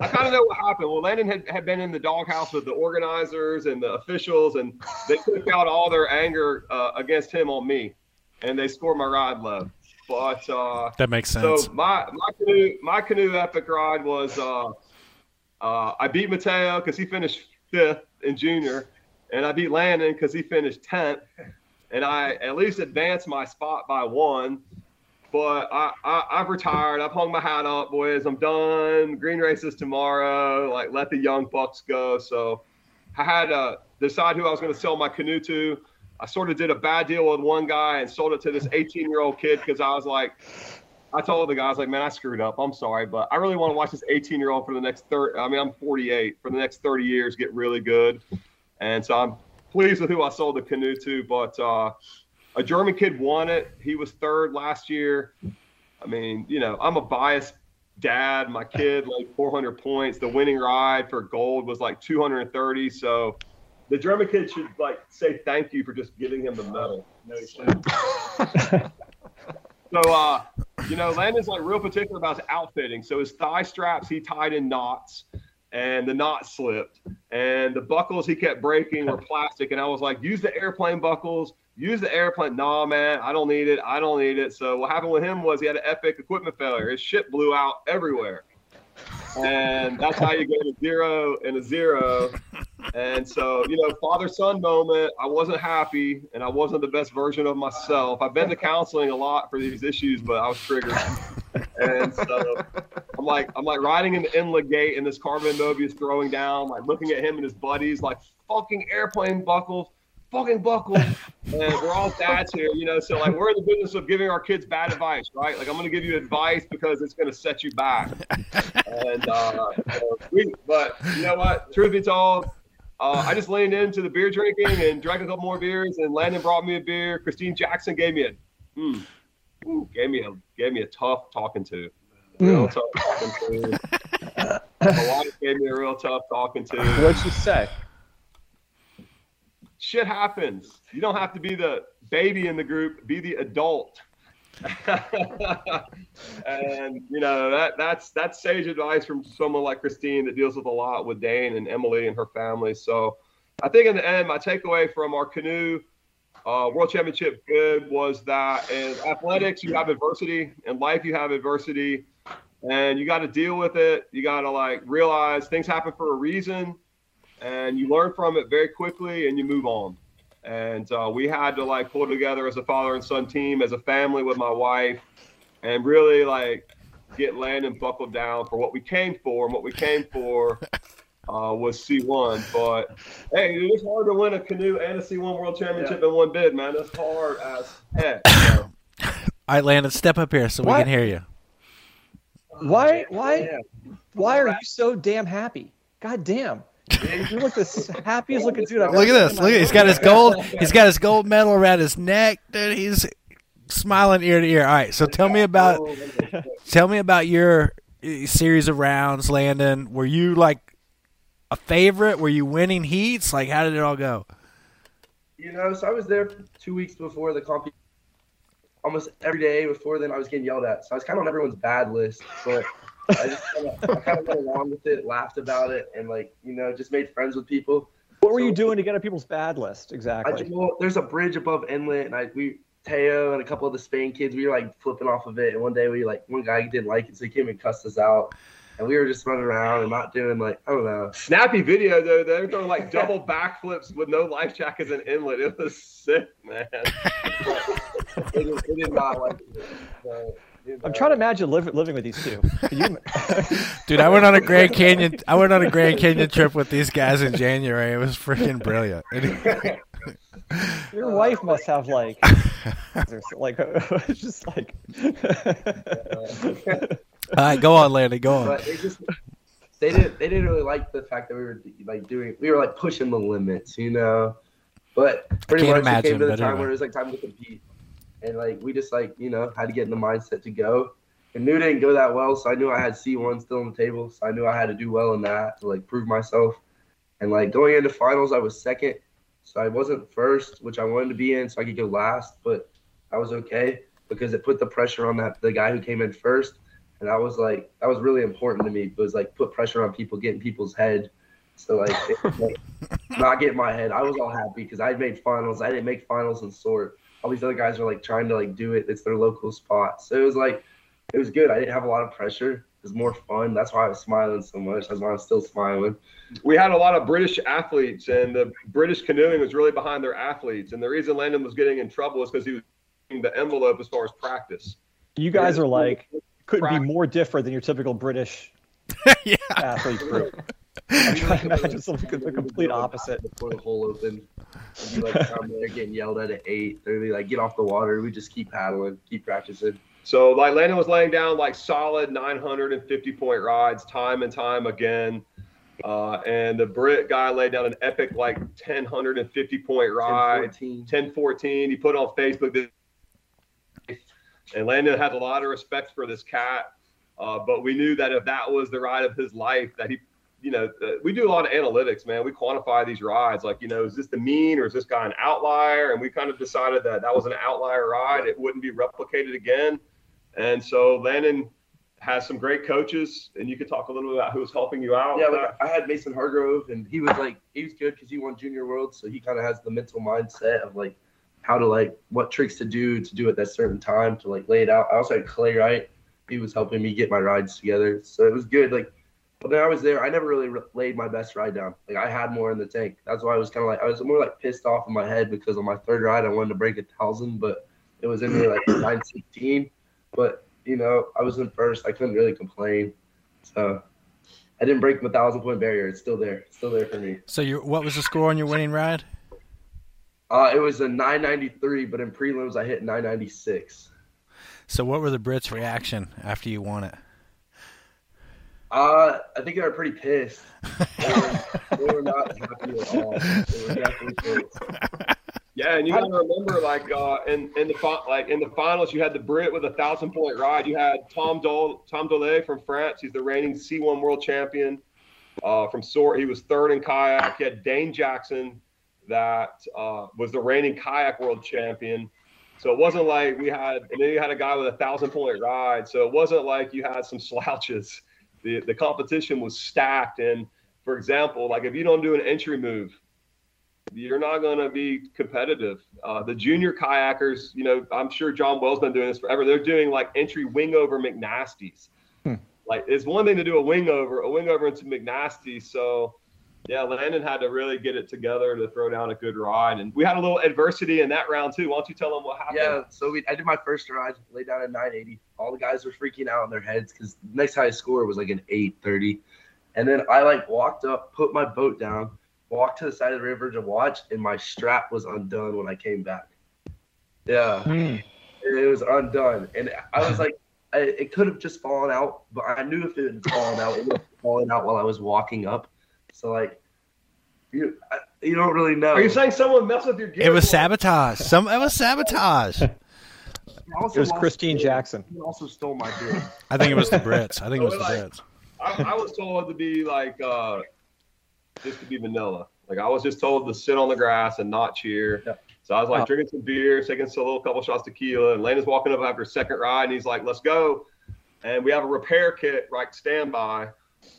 I kind of know what happened. Well, Landon had, had been in the doghouse with the organizers and the officials, and they took out all their anger uh, against him on me, and they scored my ride low. But uh, that makes sense. So my my canoe my canoe epic ride was uh, uh, I beat Mateo because he finished fifth in junior, and I beat Landon because he finished tenth, and I at least advanced my spot by one. But I, I I've retired. I've hung my hat up, boys. I'm done. Green races tomorrow. Like let the young bucks go. So I had to decide who I was going to sell my canoe to. I sort of did a bad deal with one guy and sold it to this 18 year old kid because I was like, I told the guy, I was like, man, I screwed up. I'm sorry, but I really want to watch this 18 year old for the next 30. I mean, I'm 48 for the next 30 years get really good. And so I'm pleased with who I sold the canoe to. But uh, a German kid won it. He was third last year. I mean, you know, I'm a biased dad. My kid like 400 points. The winning ride for gold was like 230. So the German kid should like say thank you for just giving him the medal. No, so, uh, you know, Landon's like real particular about his outfitting. So his thigh straps he tied in knots, and the knot slipped, and the buckles he kept breaking were plastic. And I was like, use the airplane buckles. Use the airplane. Nah, man, I don't need it. I don't need it. So what happened with him was he had an epic equipment failure. His shit blew out everywhere. And that's how you get a zero and a zero. And so, you know, father son moment, I wasn't happy and I wasn't the best version of myself. I've been to counseling a lot for these issues, but I was triggered. And so I'm like, I'm like riding in the inlet gate and this Carmen Mobius throwing down, like looking at him and his buddies, like fucking airplane buckles fucking buckle. and we're all dads here, you know. So like we're in the business of giving our kids bad advice, right? Like I'm gonna give you advice because it's gonna set you back. And uh, we, but you know what? Truth be told, uh, I just leaned into the beer drinking and drank a couple more beers. And Landon brought me a beer. Christine Jackson gave me a, mm, gave me a, gave me a tough talking to. Real mm. tough talking to. Alana gave me a real tough talking to. What'd she say? Shit happens. You don't have to be the baby in the group, be the adult. and you know that that's that's sage advice from someone like Christine that deals with a lot with Dane and Emily and her family. So I think in the end, my takeaway from our canoe uh, World Championship good was that in athletics you have adversity, in life you have adversity, and you got to deal with it. You got to like realize things happen for a reason and you learn from it very quickly and you move on. And uh, we had to like pull together as a father and son team, as a family with my wife, and really like get Landon buckled down for what we came for. And what we came for uh, was C1. But hey, it's hard to win a canoe and a C1 World Championship yeah. in one bid, man. That's hard as heck. All right, Landon, step up here so what? we can hear you. Why? Why? Why are you so damn happy? God damn. You look the happiest looking dude I've Look at this. Look at He's got his gold. He's got his gold medal around his neck. Dude, he's smiling ear to ear. All right. So tell me about tell me about your uh, series of rounds, Landon. Were you like a favorite? Were you winning heats? Like, how did it all go? You know, so I was there two weeks before the comp. Almost every day before then, I was getting yelled at. So I was kind of on everyone's bad list, but. I just kind of went along with it, laughed about it, and like you know, just made friends with people. What were so, you doing to get on people's bad list exactly? I, well, there's a bridge above Inlet, and I we Teo and a couple of the Spain kids, we were like flipping off of it. And one day we like one guy didn't like it, so he came and cussed us out. And we were just running around and not doing like I don't know. Snappy video though. They were doing like double backflips with no life jackets and inlet. It was sick, man. it, did, did not like it. So, I'm trying to imagine live, living with these two. You, Dude, I went on a Grand Canyon. I went on a Grand Canyon trip with these guys in January. It was freaking brilliant. your wife must have like, like, it's just like. All right, go on, Landy. Go on. but they just they didn't they didn't really like the fact that we were like doing we were like pushing the limits, you know. But pretty can't much it came to the time anyway. where it was like time to compete, and like we just like you know had to get in the mindset to go. And knew didn't go that well, so I knew I had C one still on the table, so I knew I had to do well in that to like prove myself. And like going into finals, I was second, so I wasn't first, which I wanted to be in, so I could go last. But I was okay because it put the pressure on that the guy who came in first and I was like that was really important to me. It was like put pressure on people, getting people's head. So like, it, like not getting my head. I was all happy because I made finals. I didn't make finals in sort. All these other guys are like trying to like do it. It's their local spot. So it was like it was good. I didn't have a lot of pressure. It was more fun. That's why I was smiling so much. That's why I'm still smiling. we had a lot of British athletes, and the British canoeing was really behind their athletes. And the reason Landon was getting in trouble was because he was in the envelope as far as practice. You guys are like, couldn't be more different than your typical British yeah. athlete group. I'm trying to imagine something the complete opposite. Before the hole open, I'd be like down there getting yelled at at eight. They'd be like, "Get off the water." We just keep paddling, keep practicing. So like Landon was laying down like solid 950 point rides time and time again. Uh, and the Brit guy laid down an epic like 1050 point ride, 1014. He put it on Facebook. this- And Landon had a lot of respect for this cat. Uh, but we knew that if that was the ride of his life, that he, you know, uh, we do a lot of analytics, man. We quantify these rides. Like, you know, is this the mean or is this guy an outlier? And we kind of decided that that was an outlier ride. It wouldn't be replicated again. And so Landon has some great coaches, and you could talk a little bit about who was helping you out. Yeah, like I had Mason Hargrove, and he was like he was good because he won Junior World, so he kind of has the mental mindset of like how to like what tricks to do to do at that certain time to like lay it out. I also had Clay Wright, he was helping me get my rides together, so it was good. Like, but then I was there, I never really re- laid my best ride down. Like I had more in the tank. That's why I was kind of like I was more like pissed off in my head because on my third ride I wanted to break a thousand, but it was in there like nine sixteen. But you know I was in first, I couldn't really complain, so. I didn't break my thousand point barrier. It's still there. It's still there for me. So, you what was the score on your winning ride? Uh, it was a 993, but in prelims I hit 996. So, what were the Brits' reaction after you won it? Uh, I think they were pretty pissed. They were, they were not happy at all. They were definitely pissed. Yeah, and you got to remember, like uh, in in the fi- like in the finals, you had the Brit with a thousand point ride. You had Tom Dolle, Tom Dolle from France. He's the reigning C1 world champion. Uh, from Sort, he was third in kayak. He had Dane Jackson, that uh, was the reigning kayak world champion. So it wasn't like we had, and then you had a guy with a thousand point ride. So it wasn't like you had some slouches. The the competition was stacked. And for example, like if you don't do an entry move, you're not going to be competitive. Uh, the junior kayakers, you know, I'm sure John Wells been doing this forever. They're doing like entry wing over McNasties. Hmm. Like it's one thing to do a wing over, a wing over into McNasty. So yeah, Landon had to really get it together to throw down a good ride. And we had a little adversity in that round too. Why don't you tell them what happened? Yeah, so we, I did my first ride, laid down at 980. All the guys were freaking out in their heads because the next highest score was like an 830. And then I like walked up, put my boat down, walked to the side of the river to watch, and my strap was undone when I came back. Yeah, hmm. it was undone, and I was like, I, it could have just fallen out, but I knew if it had fallen out, it would have fallen out while I was walking up. So like, you you don't really know. Are you saying someone messed with your gear? It was sabotage. Some it was sabotage. It was Christine the- Jackson. He also stole my gear. I think it was the Brits. I think it was the Like- Brits. I, I was told to be like uh, just to be vanilla. Like I was just told to sit on the grass and not cheer. Yeah. So I was like Wow. drinking some beer, taking a little couple shots of tequila, and Landon's walking up after a second ride, and he's like, "Let's go." And we have a repair kit right standby.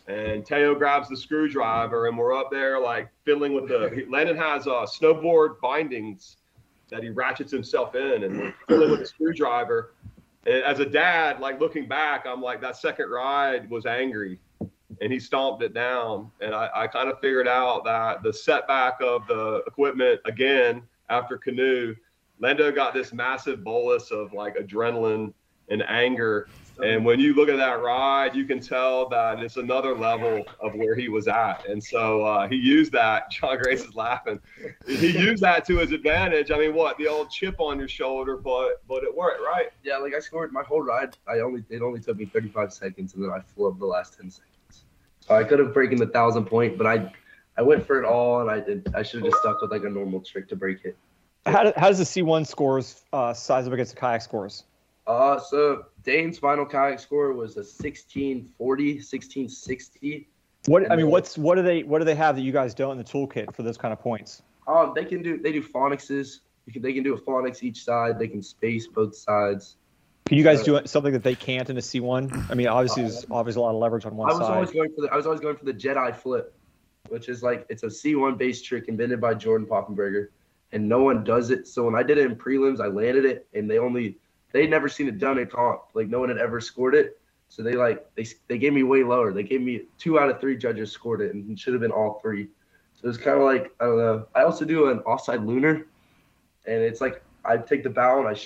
And Teo grabs the screwdriver, and we're up there like fiddling with the. Landon has uh, snowboard bindings that he ratchets himself in, and fiddling with the screwdriver. And as a dad, like looking back, I'm like, that second ride was angry and he stomped it down. And I, I kind of figured out that the setback of the equipment again after canoe, Lando got this massive bolus of like adrenaline and anger. And when you look at that ride, you can tell that it's another level of where he was at. And so uh, he used that. John Grace is laughing. He used that to his advantage. I mean, what the old chip on your shoulder, but but it worked, right? Yeah, like I scored my whole ride. I only it only took me 35 seconds, and then I flew up the last 10 seconds. So I could have broken the thousand point, but I I went for it all, and I did. I should have just stuck with like a normal trick to break it. How, do, how does the C1 scores uh, size up against the kayak scores? Uh, so Dane's final kayak score was a 1640, 1660. What I mean, what's what do they what do they have that you guys don't in the toolkit for those kind of points? Um, they can do they do can, they can do a phonics each side. They can space both sides. Can you guys Uh, do something that they can't in a C1? I mean, obviously, there's obviously a lot of leverage on one I was side. always going for the I was always going for the Jedi flip, which is like it's a C1 based trick invented by Jordan Poppenberger, and no one does it. So when I did it in prelims, I landed it, and they only they would never seen it done in comp. Like no one had ever scored it. So they like they they gave me way lower. They gave me two out of three judges scored it, and it should have been all three. So it's kind of like I don't know. I also do an offside lunar, and it's like I take the bow and I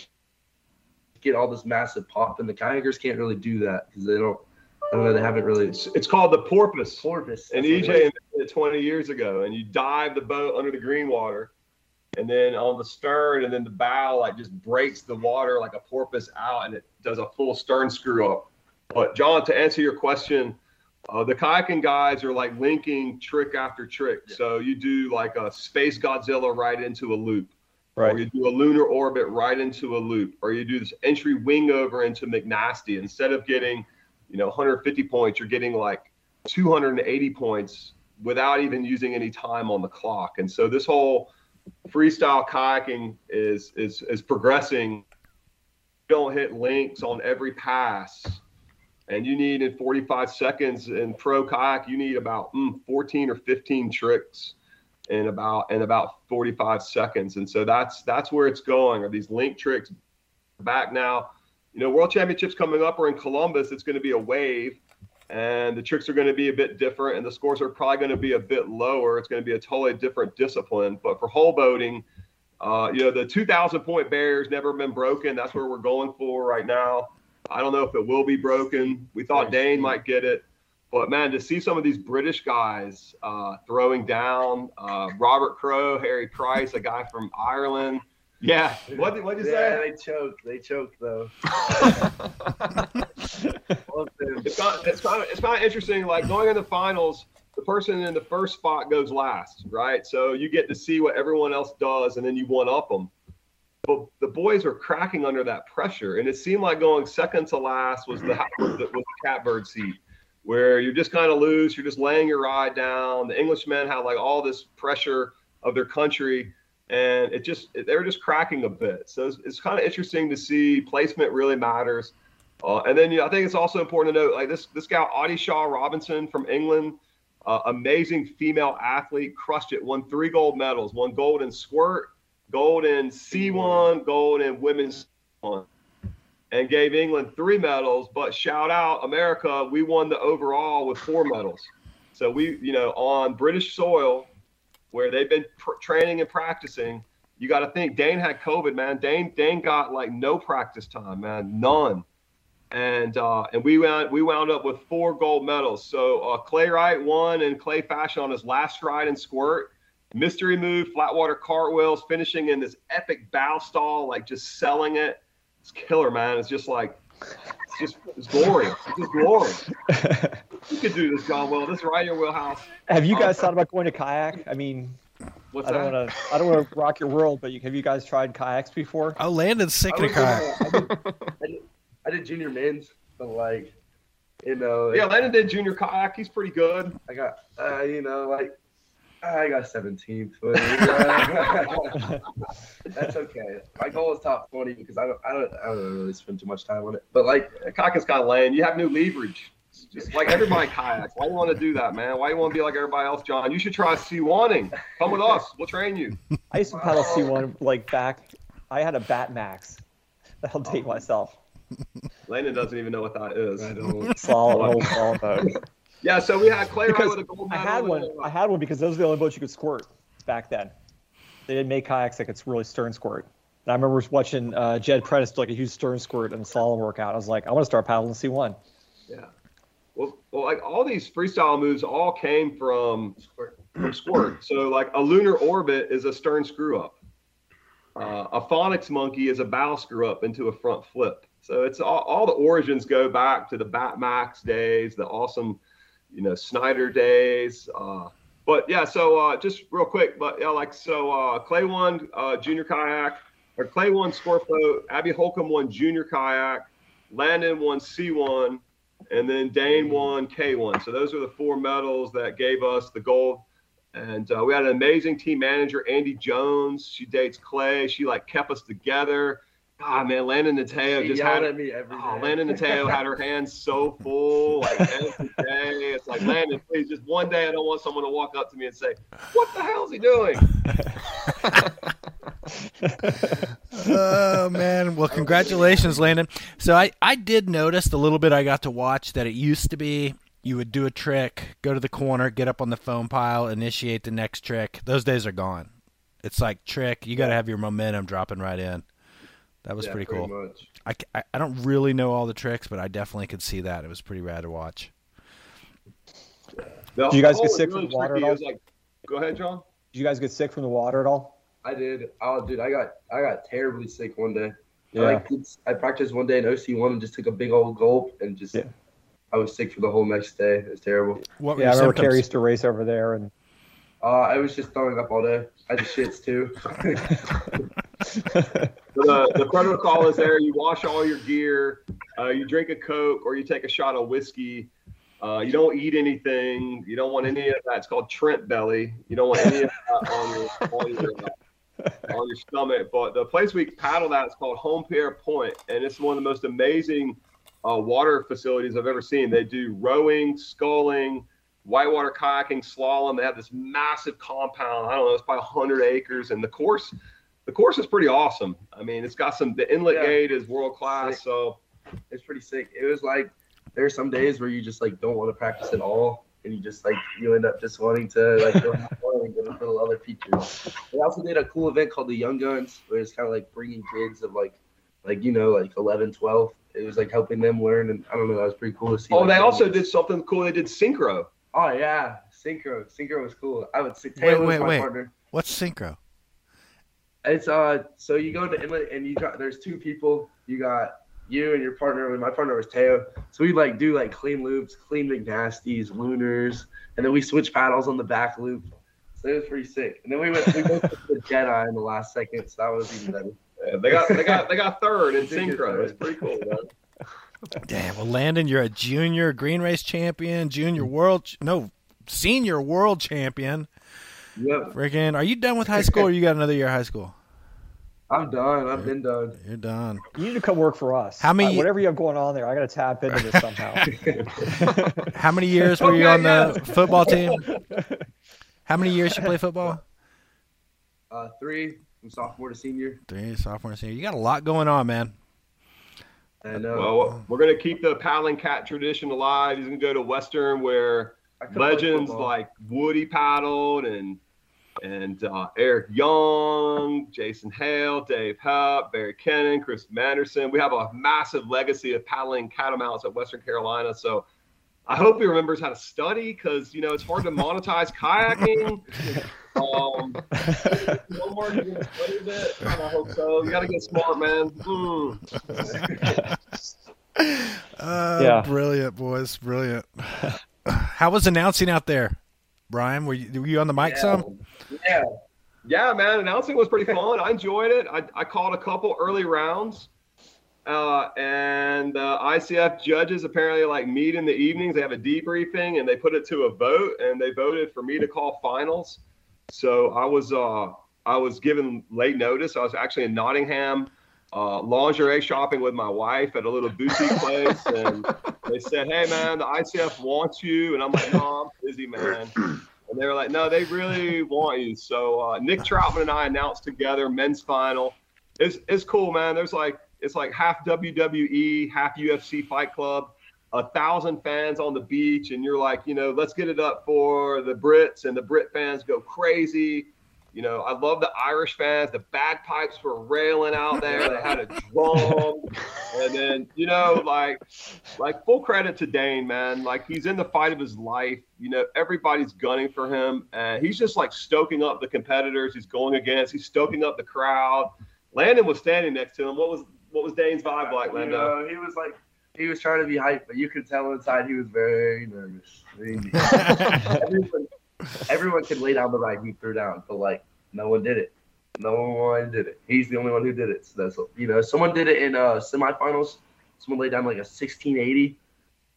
get all this massive pop, and the kayakers can't really do that because they don't. I don't know. They haven't really. It's, it's called the porpoise. Porpoise. And EJ it is. invented it 20 years ago, and you dive the boat under the green water, and then on the stern, and then the bow like just breaks the water like a porpoise out, and it does a full stern screw up. But John, to answer your question, uh, the kayaking guys are like linking trick after trick. So you do like a space Godzilla right into a loop, or you do a lunar orbit right into a loop, or you do this entry wing over into McNasty. Instead of getting, you know, 150 points, you're getting like 280 points without even using any time on the clock. And so this whole freestyle kayaking is is is progressing. You don't hit links on every pass. And you need in 45 seconds in pro kayak, you need about mm, 14 or 15 tricks in about in about 45 seconds. And so that's that's where it's going. Are these link tricks back now? You know, World Championships coming up are in Columbus. It's going to be a wave and the tricks are going to be a bit different and the scores are probably going to be a bit lower. It's going to be a totally different discipline. But for whole boating uh, you know the 2000 point barrier's never been broken. That's where we're going for right now. I don't know if it will be broken. We thought dane might get it. But man to see some of these british guys uh, throwing down uh, robert crow harry price a guy from ireland yeah what did what you yeah, say they choked. They choked though. It's kind of, it's kind of it's kind of interesting. Like going in the finals, the person in the first spot goes last, right? So you get to see what everyone else does, and then you one up them. But the boys were cracking under that pressure, and it seemed like going second to last was the was the, was the catbird seat, where you're just kind of loose, you're just laying your ride down. The Englishmen had like all this pressure of their country, and it just they were just cracking a bit. So it's, it's kind of interesting to see placement really matters. Uh, and then you know, I think it's also important to note, like this this gal Audie Shaw Robinson from England, uh, amazing female athlete, crushed it. Won three gold medals. Won gold in squirt, gold in C1, gold in women's one, and gave England three medals. But shout out America, we won the overall with four medals. So we, you know, on British soil, where they've been pr- training and practicing. You got to think Dane had COVID, man. Dane Dane got like no practice time, man, none and uh, and we wound we wound up with four gold medals. So uh, Clay Wright won in clay fashion on his last ride and squirt. Mystery move, flatwater cartwheels, finishing in this epic bow stall, like just selling it. It's killer, man. It's just like it's just it's glorious. It's just glorious. You could do this, John. Well, this is right in your wheelhouse. Have you guys thought about going to kayak? I mean, What's I don't want to. I don't want to rock your world, but you, have you guys tried kayaks before? Oh, Landon's sick I in a was kayak. uh, I, did, I, did, I did junior men's, but like, you know, Yeah, Landon did junior kayak. He's pretty good. I got, uh, you know, like, I got 17th. But, that's okay. My goal is top 20 because I don't, I don't, I don't really spend too much time on it. But like, Kayak is kind of lame. You have new leverage. It's Just like everybody kayaks. Why do you want to do that, man? Why you want to be like everybody else, John? You should try C1ing. Come with us. We'll train you. I used to paddle C1 like back. I had a Bat Max. That'll date myself. Landon doesn't even know what that is. I don't. Solid old solid boat. Yeah, so we had Clay Because with a gold I had one. I had one because those were the only boats you could squirt back then. They didn't make kayaks that could really stern squirt. And I remember watching uh, Jed Prentice do like a huge stern squirt and slalom workout. I was like, I want to start paddling C1. Yeah. Well, well, like all these freestyle moves all came from from squirt. So like a lunar orbit is a stern screw up. Uh, a phonics monkey is a bow screw up into a front flip. So it's all, all the origins go back to the Batmax days, the awesome, you know, Snyder days. Uh, but yeah, so uh, just real quick, but yeah, like so, uh, Clay won uh, junior kayak, or Clay won sport boat. Abby Holcomb won junior kayak. Landon won C1, and then Dane won K1. So those are the four medals that gave us the gold. And uh, we had an amazing team manager, Andy Jones. She dates Clay. She like kept us together. Ah man, Landon Nateo just had at me every Oh, day. Landon Nateo had her hands so full like every day. It's like Landon, please, just one day I don't want someone to walk up to me and say, "What the hell is he doing?" oh man. Well congratulations landon. So I, I did notice the little bit i got to watch that it used to be you would do a trick go to the corner get up on the foam pile initiate the next trick. Those days are gone. It's like trick. You got to have your momentum dropping right in. That was Yeah, pretty cool. Much. I, c- I- I don't really know all the tricks but i definitely could see that. It was pretty rad to watch. The Did you guys get was sick from the water tricky. at It was like, go ahead, John. Did you guys get sick from the water at all? I did. Oh, dude, I got I got terribly sick one day. Yeah. I, like, it's- I practiced one day in OC one and just took a big old gulp and just Yeah. I was sick for the whole next day. It was terrible. what yeah, I your remember Carrie symptoms? used to race over there, and Uh, I was just throwing up all day. I just shits too. the, the protocol is there. You wash all your gear. Uh, you drink a Coke or you take a shot of whiskey. Uh, you don't eat anything. You don't want any of that. It's called Trent belly. You don't want any of that on your on your, uh, on your stomach. But the place we paddle at is called Holme Pierrepont, and it's one of the most amazing uh, water facilities I've ever seen. They do rowing, sculling, whitewater kayaking, slalom. They have this massive compound. I don't know, it's probably 100 acres, and the course, the course is pretty awesome. I mean, it's got some. The inlet Yeah. gate is world class. So it's pretty sick. It was like there's some days where you just like don't want to practice at all, and you just like you end up just wanting to like go have fun and go for the other features. They also did a cool event called the Young Guns, where it's kind of like bringing kids of like like you know like 11, 12. It was like helping them learn, and I don't know, that was pretty cool to see. oh, like, they also did something cool. They did synchro. Oh yeah, synchro. Synchro was cool. I would say Wait, Taylor was wait, my wait. partner. what's synchro It's uh, so you go to inlet and you got there's two people. You got you and your partner. And my partner was Teo. So we'd like do like clean loops, clean McNasties, lunars, and then we switch paddles on the back loop. So it was pretty sick. And then we went we went to the Jedi in the last second, so that was even better. Yeah, they got they got they got third in synchro. third. It's pretty cool. Man. Damn. Well, Landon, you're a junior green race champion, junior world, ch- no, senior world champion. Yep, Freaking, are you done with high school or you got another year of high school? I'm done. I've been done. You're done. you need to come work for us. How many- Uh, whatever you have going on there, I got to tap into this somehow. How many years were you on the football team? How many years you play football? Uh, three from sophomore to senior. Three, sophomore, to senior. You got a lot going on, man. I know. Well, we're gonna keep the paddling cat tradition alive. He's gonna go to Western where I could play legends like Woody paddled and and uh, Eric Young, Jason Hale, Dave Hupp, Barry Kennan, Chris Manderson. We have a massive legacy of paddling catamounts at Western Carolina. So I hope he remembers how to study because you know it's hard to monetize kayaking. Um, one more you gonna study a bit. I hope so. You gotta get smart, man. Mm. Uh, Yeah. Brilliant, boys. Brilliant. How was announcing out there, Brian? Were you, were you on the mic Yeah. some? Yeah. Yeah, man, announcing was pretty fun. I enjoyed it. I, I called a couple early rounds. Uh, and uh, ICF judges apparently like meet in the evenings. They have a debriefing and they put it to a vote, and they voted for me to call finals. So I was uh, I was given late notice. I was actually in Nottingham, uh, lingerie shopping with my wife at a little boutique place, and they said, "Hey, man, the ICF wants you," and I'm like, "No, I'm busy, man." And they were like, no, they really want you. So uh, Nick Troutman and I announced together men's final. It's it's cool, man. There's like it's like half WWE, half UFC Fight Club, a thousand fans on the beach, and you're like, you know, let's get it up for the Brits, and the Brit fans go crazy. You know, I love the Irish fans. The bagpipes were railing out there. They had a drum, and then you know, like, like full credit to Dane, man. Like he's in the fight of his life. You know, everybody's gunning for him, and he's just like stoking up the competitors he's going against. He's stoking up the crowd. Landon was standing next to him. What was what was Dane's vibe like, You Lando? know, he was like, he was trying to be hype, but you could tell inside he was very nervous. I mean, everyone, everyone could lay down the ride he threw down, but like no one did it. No one did it. He's the only one who did it. So that's you know, someone did it in uh semifinals. Someone laid down like a 1680,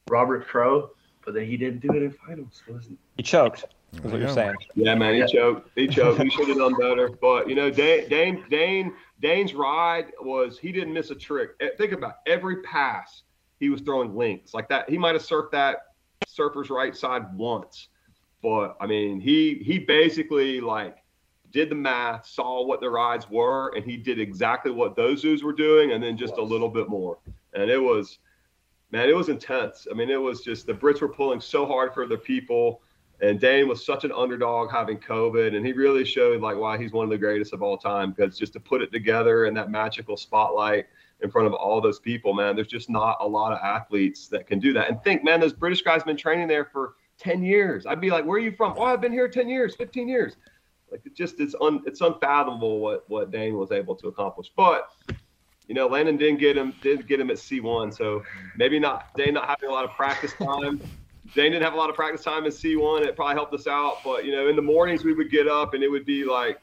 Robert Crow, but then he didn't do it in finals. It wasn't- He choked. Is what you're saying. Yeah, man, he Yeah. choked. He choked. He should have done better. But you know, Dane, Dane, Dane, Dane's ride was he didn't miss a trick. Eh, Think about it. every pass he was throwing links like that. He might have surfed that surfer's right side once, but I mean, he he basically like did the math, saw what the rides were, and he did exactly what those zoos were doing, and then just a little bit more. And it was, man, it was intense. I mean, it was just the Brits were pulling so hard for their people and Dane was such an underdog having COVID, and he really showed like why he's one of the greatest of all time. Because just to put it together in that magical spotlight in front of all those people, man, there's just not a lot of athletes that can do that. And think, man, those British guys have been training there for 10 years. I'd be like, where are you from? Oh, I've been here 10 years, 15 years. Like it just it's un, it's unfathomable what what Dane was able to accomplish. But you know, Landon didn't get him didn't get him at C1, so maybe not Dane not having a lot of practice time. Dane didn't have a lot of practice time in C1. It probably helped us out. But, you know, in the mornings we would get up and it would be like,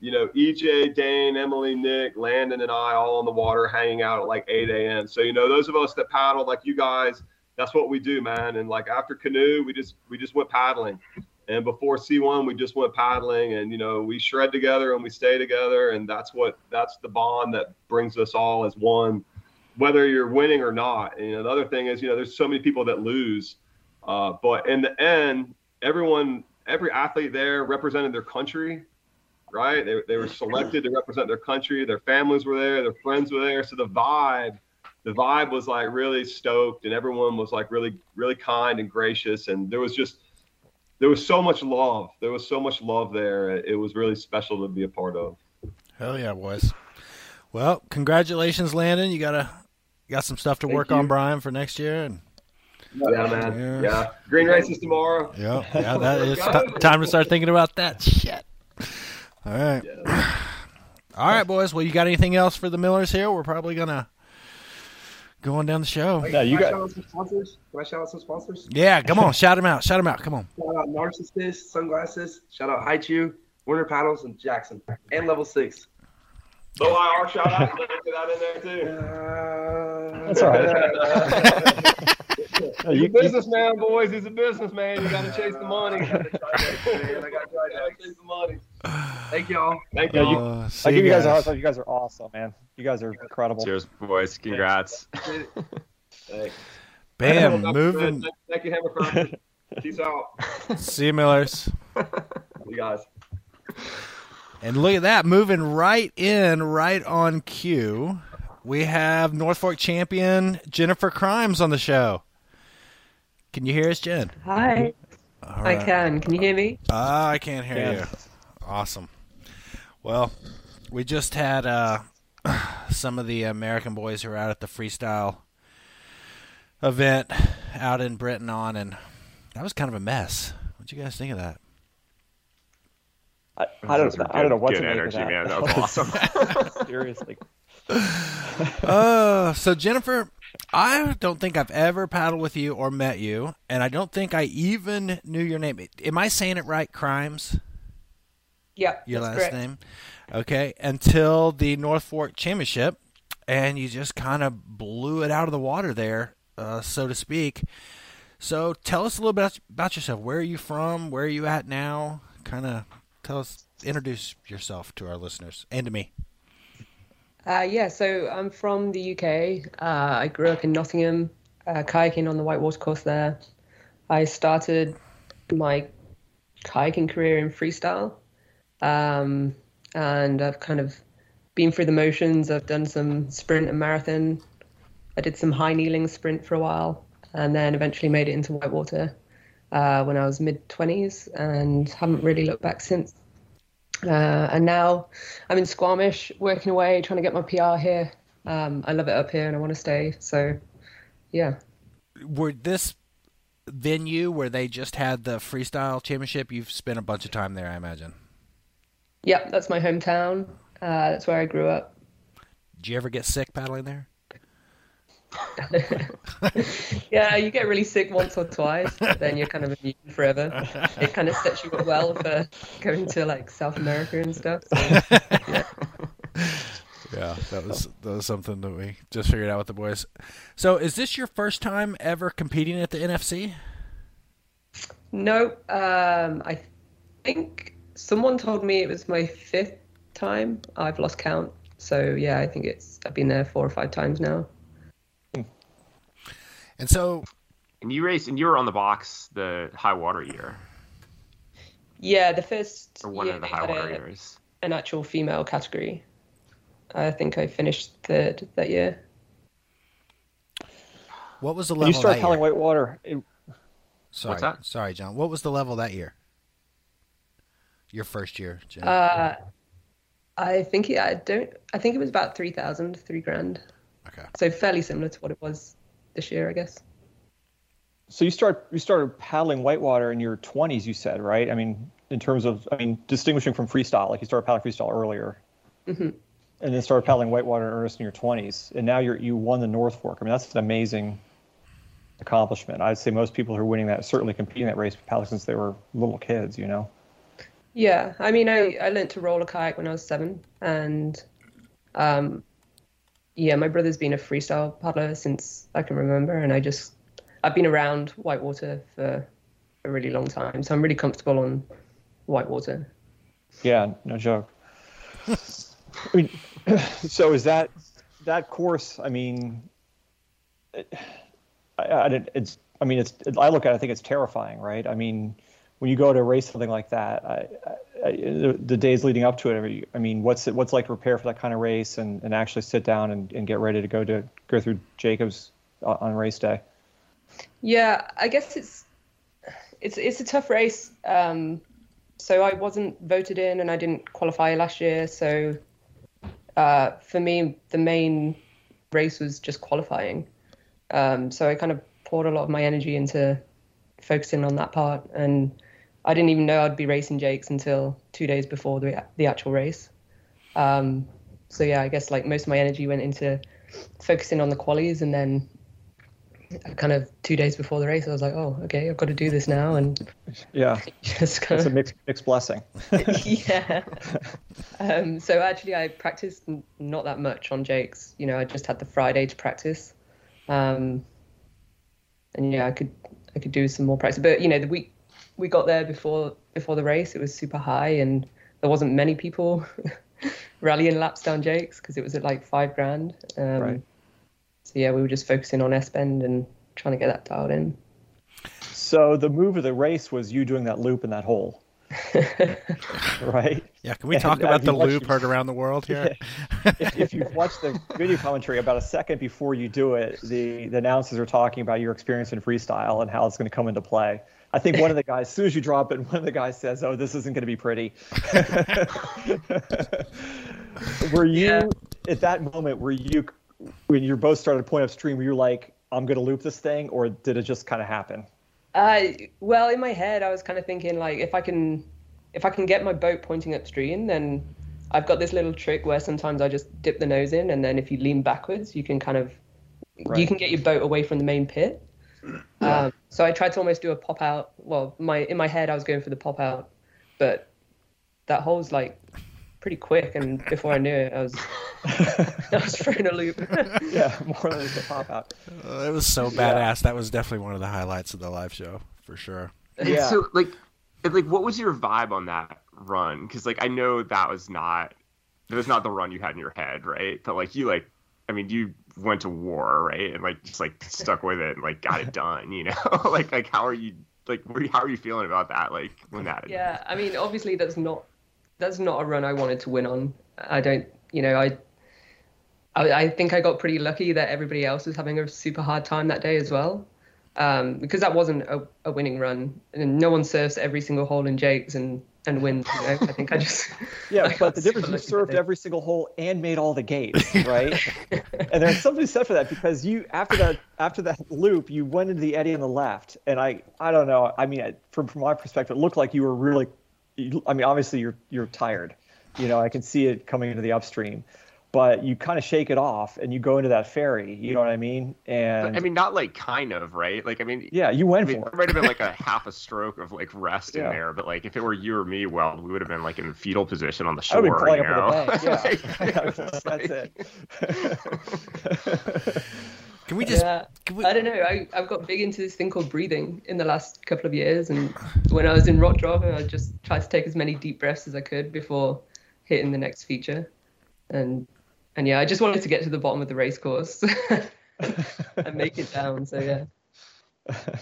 you know, EJ, Dane, Emily, Nick, Landon, and I all on the water hanging out at like 8 a.m. So, you know, those of us that paddle like you guys, that's what we do, man. And like after canoe, we just we just went paddling. And before C1, we just went paddling and, you know, we shred together and we stay together. And that's what that's the bond that brings us all as one, whether you're winning or not. And, you know, the other thing is, you know, there's so many people that lose. Uh, but in the end, everyone, every athlete there represented their country, right? They, they were selected to represent their country. Their families were there, their friends were there. So the vibe, the vibe was like really stoked, and everyone was like really, really kind and gracious. And there was just, there was so much love. There was so much love there. It was really special to be a part of. Hell yeah, boys. Well, congratulations, Landon. You gotta got some stuff to Thank work on. Brian, for next year. And Yeah, man. Yeah. Yeah. Green races tomorrow. yeah, yeah, that is t- time to start thinking about that shit. All right, all right, boys. Well, you got anything else for the Millers here? We're probably gonna go on down the show. No, you Can I got- shout out some sponsors? Can I shout out some sponsors? Yeah, come on, shout them out, shout them out. Come on. Shout out Narcissist Sunglasses. Shout out Haichu, Werner Paddles, and Jackson, and Level Six. Low IR shout out. Put that in there too. Uh, That's all right. No, He's you- a you- businessman, boys. He's a businessman. You got to chase the money. I gotta try that, man. I gotta try You gotta that. chase the money. Thank y'all. Thank you. you- Uh, see I give you guys a hard guys. time. You guys are awesome, man. You guys are incredible. Cheers, boys. Congrats. Thanks. Bam, Thank- moving. Thank you, Hammer Factor. Peace out. See you, Millers. You guys. And look at that, moving right in, right on cue. We have North Fork champion Jennifer Crimes on the show. Can you hear us, Jen? Hi, All I can. Can you hear me? Ah, I can't hear Yeah. you. Awesome. Well, we just had uh, some of the American boys who were out at the freestyle event out in Britain on, and that was kind of a mess. What'd you guys think of that? I, I don't. Those were I don't know good- what good to make energy, of that. man. That was awesome. Seriously. Uh, so Jennifer, I don't think I've ever paddled with you or met you, and I don't think I even knew your name. Am I saying it right? Crimes, Yep, your last correct. name. Okay, until the North Fork Championship, and you just kind of blew it out of the water there, uh, so to speak. So tell us a little bit about yourself. Where are you from? Where are you at now? Kind of tell us, introduce yourself to our listeners and to me. Uh, yeah, so I'm from the UK. Uh, I grew up in Nottingham, uh, kayaking on the whitewater course there. I started my kayaking career in freestyle, um, and I've kind of been through the motions. I've done some sprint and marathon. I did some high kneeling sprint for a while, and then eventually made it into whitewater uh, when I was mid 20s, and haven't really looked back since. Uh, and now I'm in Squamish, working away, trying to get my PR here. Um, I love it up here, and I want to stay. So, yeah. Were this venue where they just had the freestyle championship? You've spent a bunch of time there, I imagine. Yep, that's my hometown. Uh, that's where I grew up. Did you ever get sick paddling there? yeah, you get really sick once or twice, but then you're kind of immune forever. It kind of sets you up well for going to like South America and stuff. So, yeah. Yeah, that was that was something that we just figured out with the boys. So, is this your first time ever competing at the NFC? No, um, I think someone told me it was my fifth time. I've lost count. So yeah, I think it's I've been there four or five times now. Hmm. And so, And you raced, and you were on the box the high water year, Yeah, the first or one year of the high water a- years. an actual female category. I think I finished third that year. what was the When level you start that telling year? whitewater, it, Sorry, What's that? sorry, John. What was the level that year? Your first year, Jen. Uh, I think it, I don't. I think it was about three thousand, three grand. okay. So fairly similar to what it was this year, I guess. so you start you started paddling whitewater in your 20s, you said, right? I mean, in terms of, I mean, distinguishing from freestyle, like you started paddling freestyle earlier, Mhm. and then started paddling whitewater in earnest in your 20s, and now you're you won the North Fork. I mean, that's an amazing accomplishment. I'd say most people who are winning that certainly competing that race paddling since they were little kids, you know. Yeah, I mean, I, I learned to roll a kayak when I was seven, and um, yeah, my brother's been a freestyle paddler since I can remember, and I just I've been around whitewater for a really long time, so I'm really comfortable on whitewater. Yeah, no joke. I mean, so is that that course? I mean, it, I, I, it's. I mean, it's. I look at. it, I think it's terrifying, right? I mean, when you go to race something like that, I, I, the, the days leading up to it. I mean, what's it? What's like to prepare for that kind of race and, and actually sit down and, and get ready to go to go through Jacobs on, on race day? Yeah, I guess it's it's it's a tough race. Um, so I wasn't voted in, and I didn't qualify last year. So uh, for me, the main race was just qualifying. Um, so I kind of poured a lot of my energy into focusing on that part, and I didn't even know I'd be racing Jakes until two days before the the actual race. Um, so yeah, I guess like most of my energy went into focusing on the qualies, and then kind of two days before the race, I was like, oh, okay, I've got to do this now, and Yeah, just kind it's a of mixed mixed blessing. yeah. Um, so actually, I practiced not that much on Jake's. You know, I just had the Friday to practice, um, and yeah, I could I could do some more practice. But you know, the week we got there before before the race, it was super high, and there wasn't many people rallying laps down Jake's because it was at like five grand. Um, Right. So yeah, we were just focusing on S bend and trying to get that dialed in. So the move of the race was you doing that loop in that hole, right? Yeah, can we talk uh, about you the loop heard around the world here? if, if you've watched the video commentary about a second before you do it, the, the announcers are talking about your experience in freestyle and how it's going to come into play. I think one of the guys, as soon as you drop it, one of the guys says, "Oh, this isn't going to be pretty." were you Yeah. at that moment? Were you when you both started point upstream? Were you like, "I'm going to loop this thing," or did it just kind of happen? Uh, well, in my head, I was kind of thinking like, if I can, if I can get my boat pointing upstream, then I've got this little trick where sometimes I just dip the nose in, and then if you lean backwards, you can kind of, you can get your boat away from the main pit. Um, so I tried to almost do a pop out. Well, my in my head, I was going for the pop out, but that hole's like pretty quick, and before I knew it, I was I was throwing a loop. yeah, more than just a pop out. Uh, it was so badass. That was definitely one of the highlights of the live show for sure. And Yeah. So like, and, like, what was your vibe on that run? Because like, I know that was not that was not the run you had in your head, right? But like, you like, I mean, you went to war, right? And like, just like stuck with it and like got it done, you know? like, like how are you? Like, what are you, how are you feeling about that? Like when that? Yeah, I mean, obviously that's not that's not a run I wanted to win on. I don't, you know, I I, I think I got pretty lucky that everybody else was having a super hard time that day as well, um, because that wasn't a, a winning run, and no one surfs every single hole in Jake's, and and win. You know, I think I just Yeah, I but the difference you served every single hole and made all the gates, right? and there's something said for that because you after that after that loop you went into the eddy on the left, and I I don't know. I mean, from from my perspective, it looked like you were really. I mean, obviously you're you're tired. You know, I can see it coming into the upstream, but you kind of shake it off and you go into that ferry. You know what I mean? And I mean, not like kind of, right? Like, I mean, yeah, you I went mean, for it. might have been like a half a stroke of like rest Yeah. in there, but like if it were you or me, well, we would have been like in fetal position on the I shore. would be crawling you know? in the bank. Yeah, Like, it's that's like- it. Can we just? yeah. Can we, I don't know. I, I've got big into this thing called breathing in the last couple of years. And when I was in rock driving, I just tried to take as many deep breaths as I could before hitting the next feature. And and yeah, I just wanted to get to the bottom of the race course and make it down. So yeah.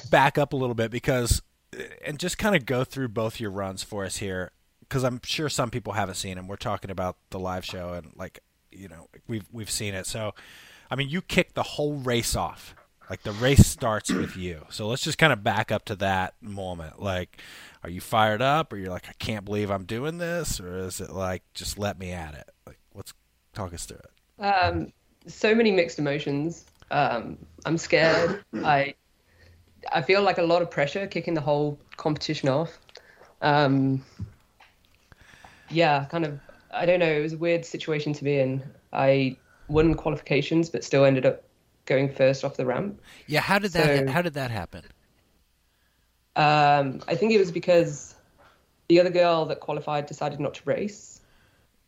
back up a little bit because and just kind of go through both your runs for us here because I'm sure some people haven't seen them. We're talking about the live show and like you know we've we've seen it. So I mean you kick the whole race off. Like the race starts with you. So let's just kind of back up to that moment. Like are you fired up or you're like I can't believe I'm doing this or is it like just let me at it? Like let's talk us through it. Um, so many mixed emotions. Um, I'm scared. I I feel like a lot of pressure kicking the whole competition off. Um, yeah, kind of. I don't know. It was a weird situation to be in. I won qualifications, but still ended up going first off the ramp. Yeah, how did that So- how did that happen? Um, I think it was because the other girl that qualified decided not to race.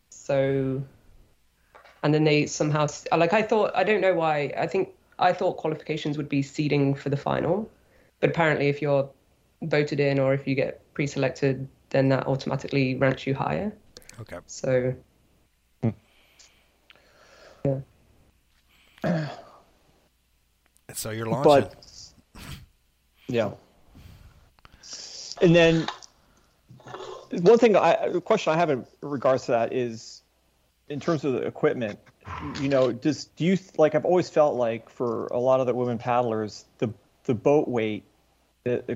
So, and then they somehow, like, I thought, I don't know why, I think I thought qualifications would be seeding for the final. But apparently, if you're voted in or if you get pre selected, then that automatically ranks you higher. Okay. So, hmm. yeah. So you're launching. but yeah and then one thing I, a question I have in regards to that is in terms of the equipment, you know, does do you like I've always felt like for a lot of the women paddlers, the the boat weight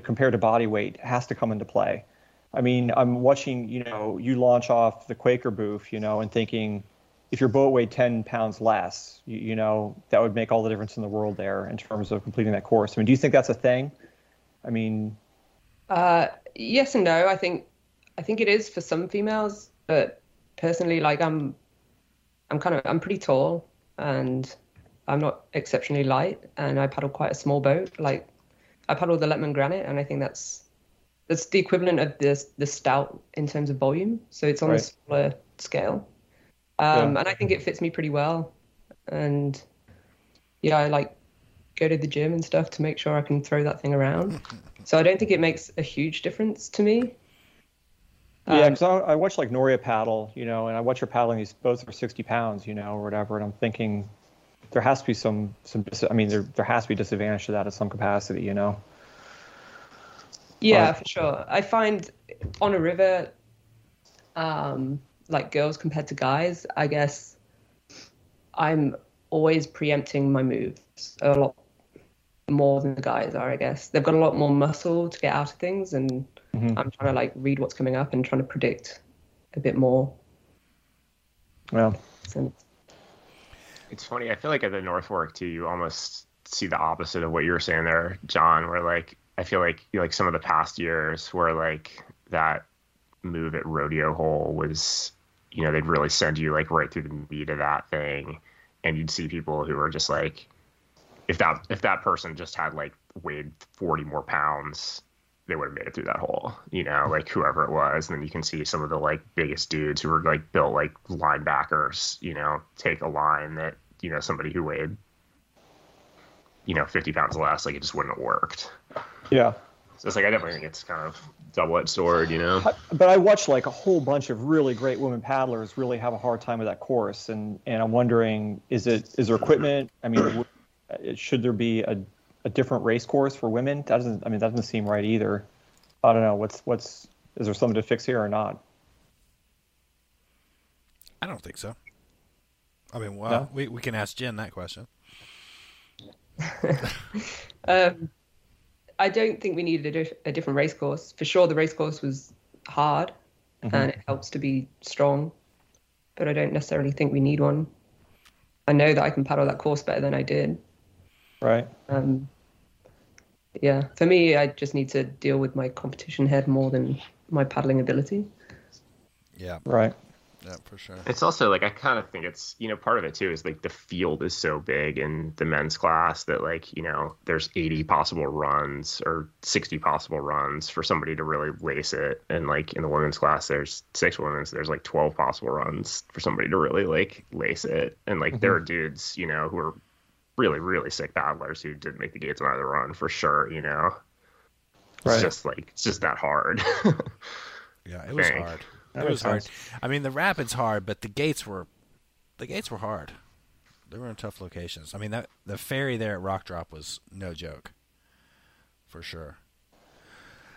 compared to body weight has to come into play. I mean, I'm watching, you know, you launch off the Quaker booth, you know, and thinking if your boat weighed 10 pounds less, you, you know, that would make all the difference in the world there in terms of completing that course. I mean, do you think that's a thing? I mean, Uh, yes and no. I think I think it is for some females, but personally, like I'm, I'm kind of I'm pretty tall and I'm not exceptionally light, and I paddle quite a small boat. Like I paddle the Lettmann Granate, and I think that's that's the equivalent of this the Stout in terms of volume. So it's on Right. a smaller scale, um, Yeah. and I think it fits me pretty well. And yeah, I like go to the gym and stuff to make sure I can throw that thing around. So I don't think it makes a huge difference to me. Yeah, Um, because I, I watch like Nouria paddle, you know, and I watch her paddling these boats for 60 pounds, you know, or whatever, and I'm thinking there has to be some some. I mean, there there has to be disadvantage to that at some capacity, you know. Yeah, But- for sure. I find on a river, um, like girls compared to guys, I guess I'm always preempting my moves a lot more than the guys are, I guess. They've got a lot more muscle to get out of things, and Mhm. I'm trying to like read what's coming up and trying to predict a bit more. Well, So, It's funny. I feel like at the North Fork too, you almost see the opposite of what you were saying there, John. Where like I feel like like some of the past years where like that move at Rodeo Hole was, you know, they'd really send you like right through the meat of that thing, and you'd see people who were just like, if that if that person just had like weighed forty more pounds, they would have made it through that hole, you know, like whoever it was. And then you can see some of the like biggest dudes who were like built like linebackers, you know, take a line that, you know, somebody who weighed, you know, 50 pounds less, like it just wouldn't have worked. yeah. So it's like, I definitely think it's kind of double edged sword, you know? But I watch like a whole bunch of really great women paddlers really have a hard time with that course, and and I'm wondering, is it is there equipment? I mean, should there be a, a different race course for women? That doesn't. I mean, that doesn't seem right either. I don't know. What's what's is there something to fix here or not? I don't think so. I mean, well, No? we we can ask Jen that question. Um, I don't think we needed a, dif- a different race course. For sure, the race course was hard, and it helps to be strong. But I don't necessarily think we need one. I know that I can paddle that course better than I did. Right. Um, yeah, for me, I just need to deal with my competition head more than my paddling ability. Yeah, Right. yeah, for sure. It's also like I kind of think it's you know part of it too is like the field is so big in the men's class that like you know there's 80 possible runs or 60 possible runs for somebody to really lace it, and like in the women's class there's six women's there's like 12 possible runs for somebody to really like lace it, and like there mm-hmm. are dudes you know who are really really sick paddlers who didn't make the gates on either run for sure, you know. It's Right. just like it's just that hard. Yeah, it was hard. That it was makes hard. sense. I mean, the rapids hard, but the gates were, the gates were hard. They were in tough locations. I mean, that the ferry there at Rock Drop was no joke, for sure.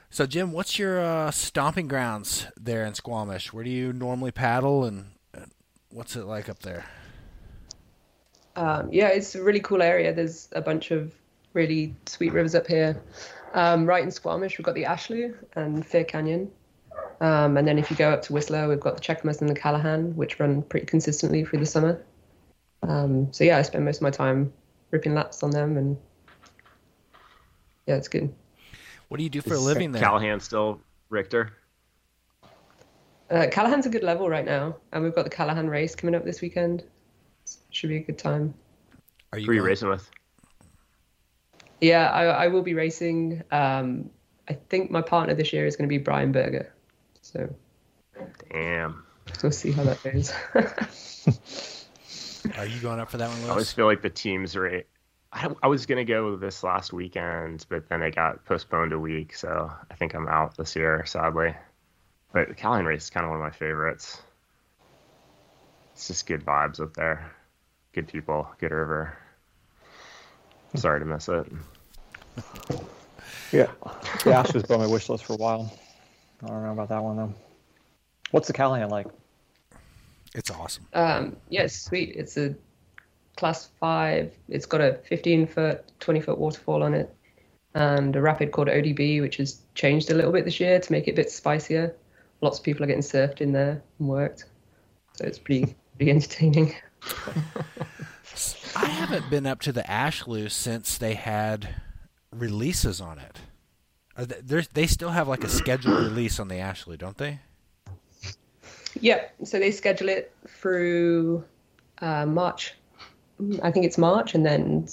So, Jim, what's your uh, stomping grounds there in Squamish? Where do you normally paddle, and, and what's it like up there? Um, yeah, it's a really cool area. There's a bunch of really sweet rivers up here. Um, right in Squamish, we've got the Ashlu and Fair Canyon. Um, and then if you go up to Whistler, we've got the Cheakamus and the Callaghan, which run pretty consistently through the summer. Um, so yeah, I spend most of my time ripping laps on them, and yeah, it's good. What do you do for a living there? Callaghan still Richter? Uh, Callaghan's a good level right now, and we've got the Callaghan race coming up this weekend. Should be a good time. Are you, Who are you going- racing with? Yeah, I, I will be racing. Um, I think my partner this year is going to be Brian Berger. So Damn. we'll see how that goes. Are you going up for that one, I always feel like the teams are. I, I was gonna go this last weekend, but then it got postponed a week, so I think I'm out this year, sadly. But the Callaghan race is kind of one of my favorites. It's just good vibes up there, good people, good river. Sorry to miss it. Yeah. The Ashlu's been on my wish list for a while. I don't know about that one though. What's the Callaghan like? It's awesome. um, yeah, it's sweet. It's a class five. It's got a 15 foot, 20 foot waterfall on it, and a rapid called ODB, which has changed a little bit this year to make it a bit spicier. Lots of people are getting surfed in there and worked, so it's pretty pretty entertaining. I haven't been up to the Ashlu since they had releases on it. They, they still have like a scheduled release on the Ashlu, don't they? Yep. So they schedule it through uh, March. I think it's March, and then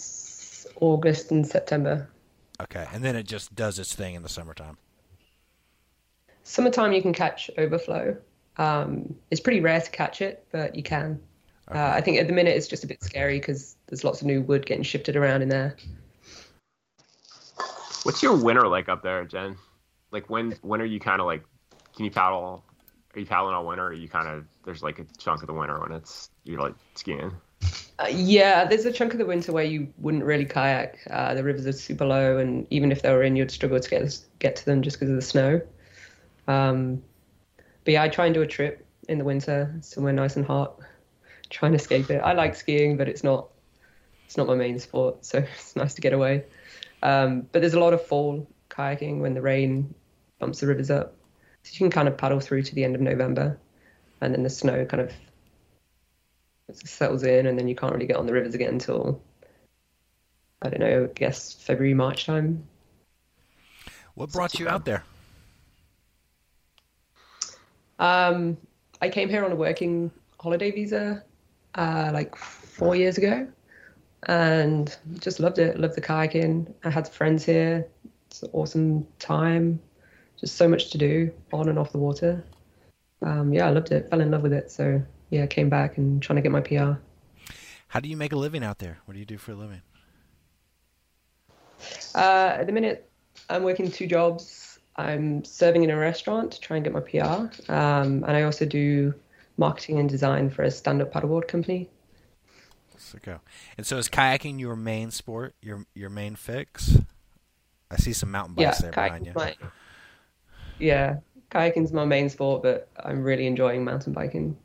August and September. Okay, and then it just does its thing in the summertime. Summertime, you can catch overflow. Um, it's pretty rare to catch it, but you can. Uh, I think at the minute it's just a bit scary because there's lots of new wood getting shifted around in there. What's your winter like up there, Jen? Like when when are you kind of like? Can you paddle? Are you paddling all winter? Or are you kind of there's like a chunk of the winter when it's you're like skiing. Uh, yeah, there's a chunk of the winter where you wouldn't really kayak. Uh, the rivers are super low, and even if they were in, you'd struggle to get get to them just because of the snow. Um, but yeah, I try and do a trip in the winter, somewhere nice and hot. Try and escape it. I like skiing, but it's not it's not my main sport, so it's nice to get away. Um, but there's a lot of fall kayaking when the rain bumps the rivers up, so you can kind of paddle through to the end of November, and then the snow kind of settles in, and then you can't really get on the rivers again until I don't know, I guess February, March time. What brought you out there? Um, I came here on a working holiday visa uh, like four years ago, and just loved it. Loved the kayaking. I had friends here. It's an awesome time. Just so much to do on and off the water. Um, yeah, I loved it. Fell in love with it. So yeah, came back and trying to get my PR. How do you make a living out there? What do you do for a living? Uh, at the minute, I'm working two jobs. I'm serving in a restaurant to try and get my PR, um, and I also do marketing and design for a stand-up paddleboard company. Sicko. And so is kayaking your main sport, your your main fix? I see some mountain Yeah, bikes there behind you. my yeah, kayaking's my main sport, but I'm really enjoying mountain biking.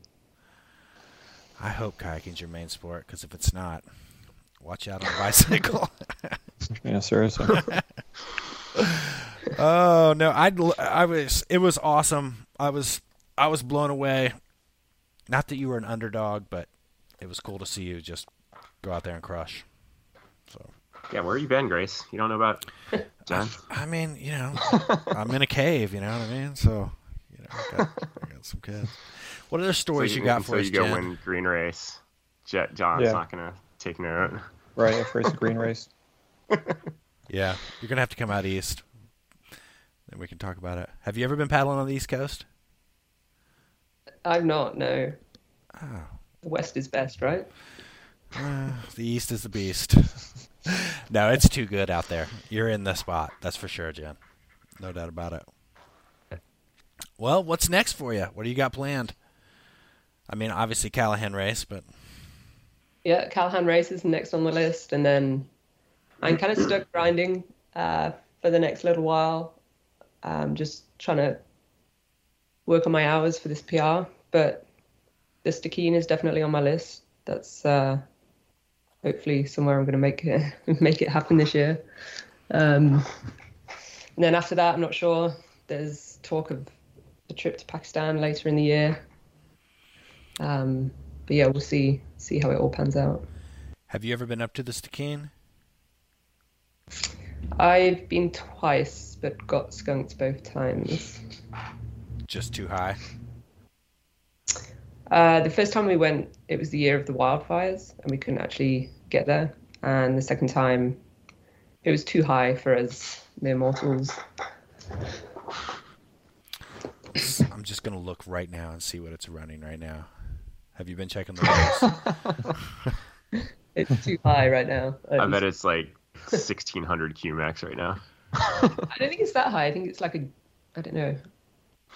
I hope kayaking's your main sport because if it's not, watch out on a bicycle. Yeah, seriously. oh no, I I was it was awesome. I was I was blown away. Not that you were an underdog, but it was cool to see you just go out there and crush. So Yeah, where have you been, Grace? You don't know about Jen? I mean, you know, I'm in a cave. You know what I mean? So you know, I got, I got some kids. What other stories so you, got so for us, you go Jen? win green race. Jet John's Yeah. not gonna take note. Right, if race green race. Yeah, you're gonna have to come out east. Then we can talk about it. Have you ever been paddling on the East Coast? I'm not. No. Oh, The West is best, right? uh, the East is the beast. no, it's too good out there. You're in the spot, that's for sure, Jen. No doubt about it. Well, what's next for you? What do you got planned? I mean, obviously Callaghan race, but Yeah, Callaghan Race is next on the list, and then I'm kind of stuck grinding uh, for the next little while. Um, just trying to work on my hours for this PR, but the Stikine is definitely on my list. That's uh, hopefully somewhere I'm going to make it make it happen this year. Um, and then after that, I'm not sure. There's talk of a trip to Pakistan later in the year. Um, but yeah, we'll see see how it all pans out. have you ever been up to the Stikine? I've been twice, but got skunked both times. Just too high. Uh, the first time we went, it was the year of the wildfires, and we couldn't actually get there. And the second time, it was too high for us mere mortals. I'm just gonna look right now and see what it's running right now. Have you been checking the race? It's too high right now. I bet it's like 1600 cumecs right now. I don't think it's that high. I think it's like a, I don't know,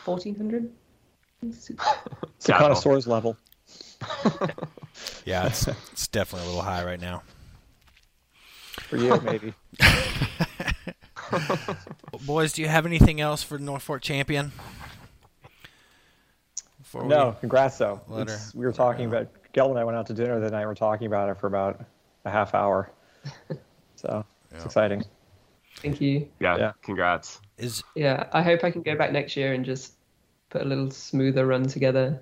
1400? It's a Casual. connoisseur's level. yeah, it's it's definitely a little high right now. For you, maybe. Boys, do you have anything else for North Fork champion? Before we- No, congrats though. Let her- we were talking about Gel and I went out to dinner the night. We were talking about it for about a half hour. So it's exciting. Thank you. Yeah, Yeah. congrats. Is Yeah, I hope I can go back next year and just put a little smoother run together.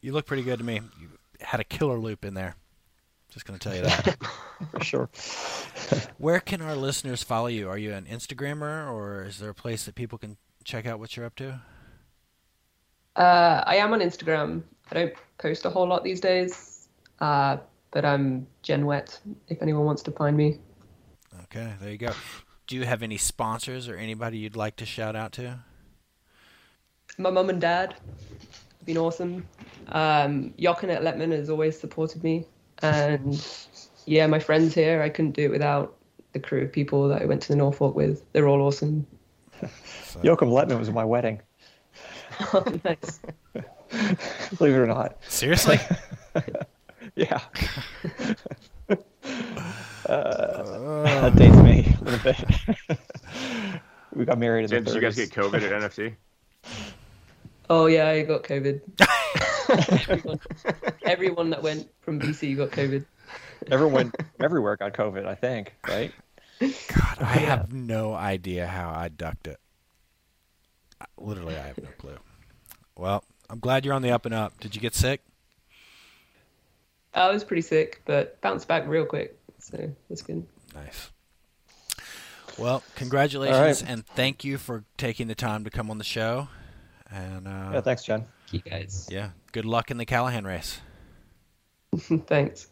you look pretty good to me. You had a killer loop in there. Just gonna tell you that. For sure. Where can our listeners follow you? Are you an Instagrammer, or is there a place that people can check out what you're up to? Uh, I am on Instagram. I don't post a whole lot these days, uh, but I'm Jen Wet if anyone wants to find me. Okay, there you go. Do you have any sponsors or anybody you'd like to shout out to? My mum and dad have been awesome. Um, Jochen at Lettmann has always supported me. And yeah, my friends here, I couldn't do it without the crew of people that I went to the Norfolk with. They're all awesome. Joachim Lettmann was at my wedding. Oh, nice. Believe it or not. Seriously? Yeah. Uh, that dates me a little bit. we got married in Jen, the did you guys get COVID at NFC? Oh yeah, I got COVID. everyone, everyone that went from BC got COVID. Everyone everywhere got COVID, I think, right? God, I have no idea how I ducked it. Literally, I have no clue. Well, I'm glad you're on the up and up. Did you get sick? I was pretty sick, but bounced back real quick, so that's good. Nice. Well, congratulations All and thank you for taking the time to come on the show. And uh, Yeah, thanks, Jen. You guys, yeah, good luck in the Callaghan race. thanks.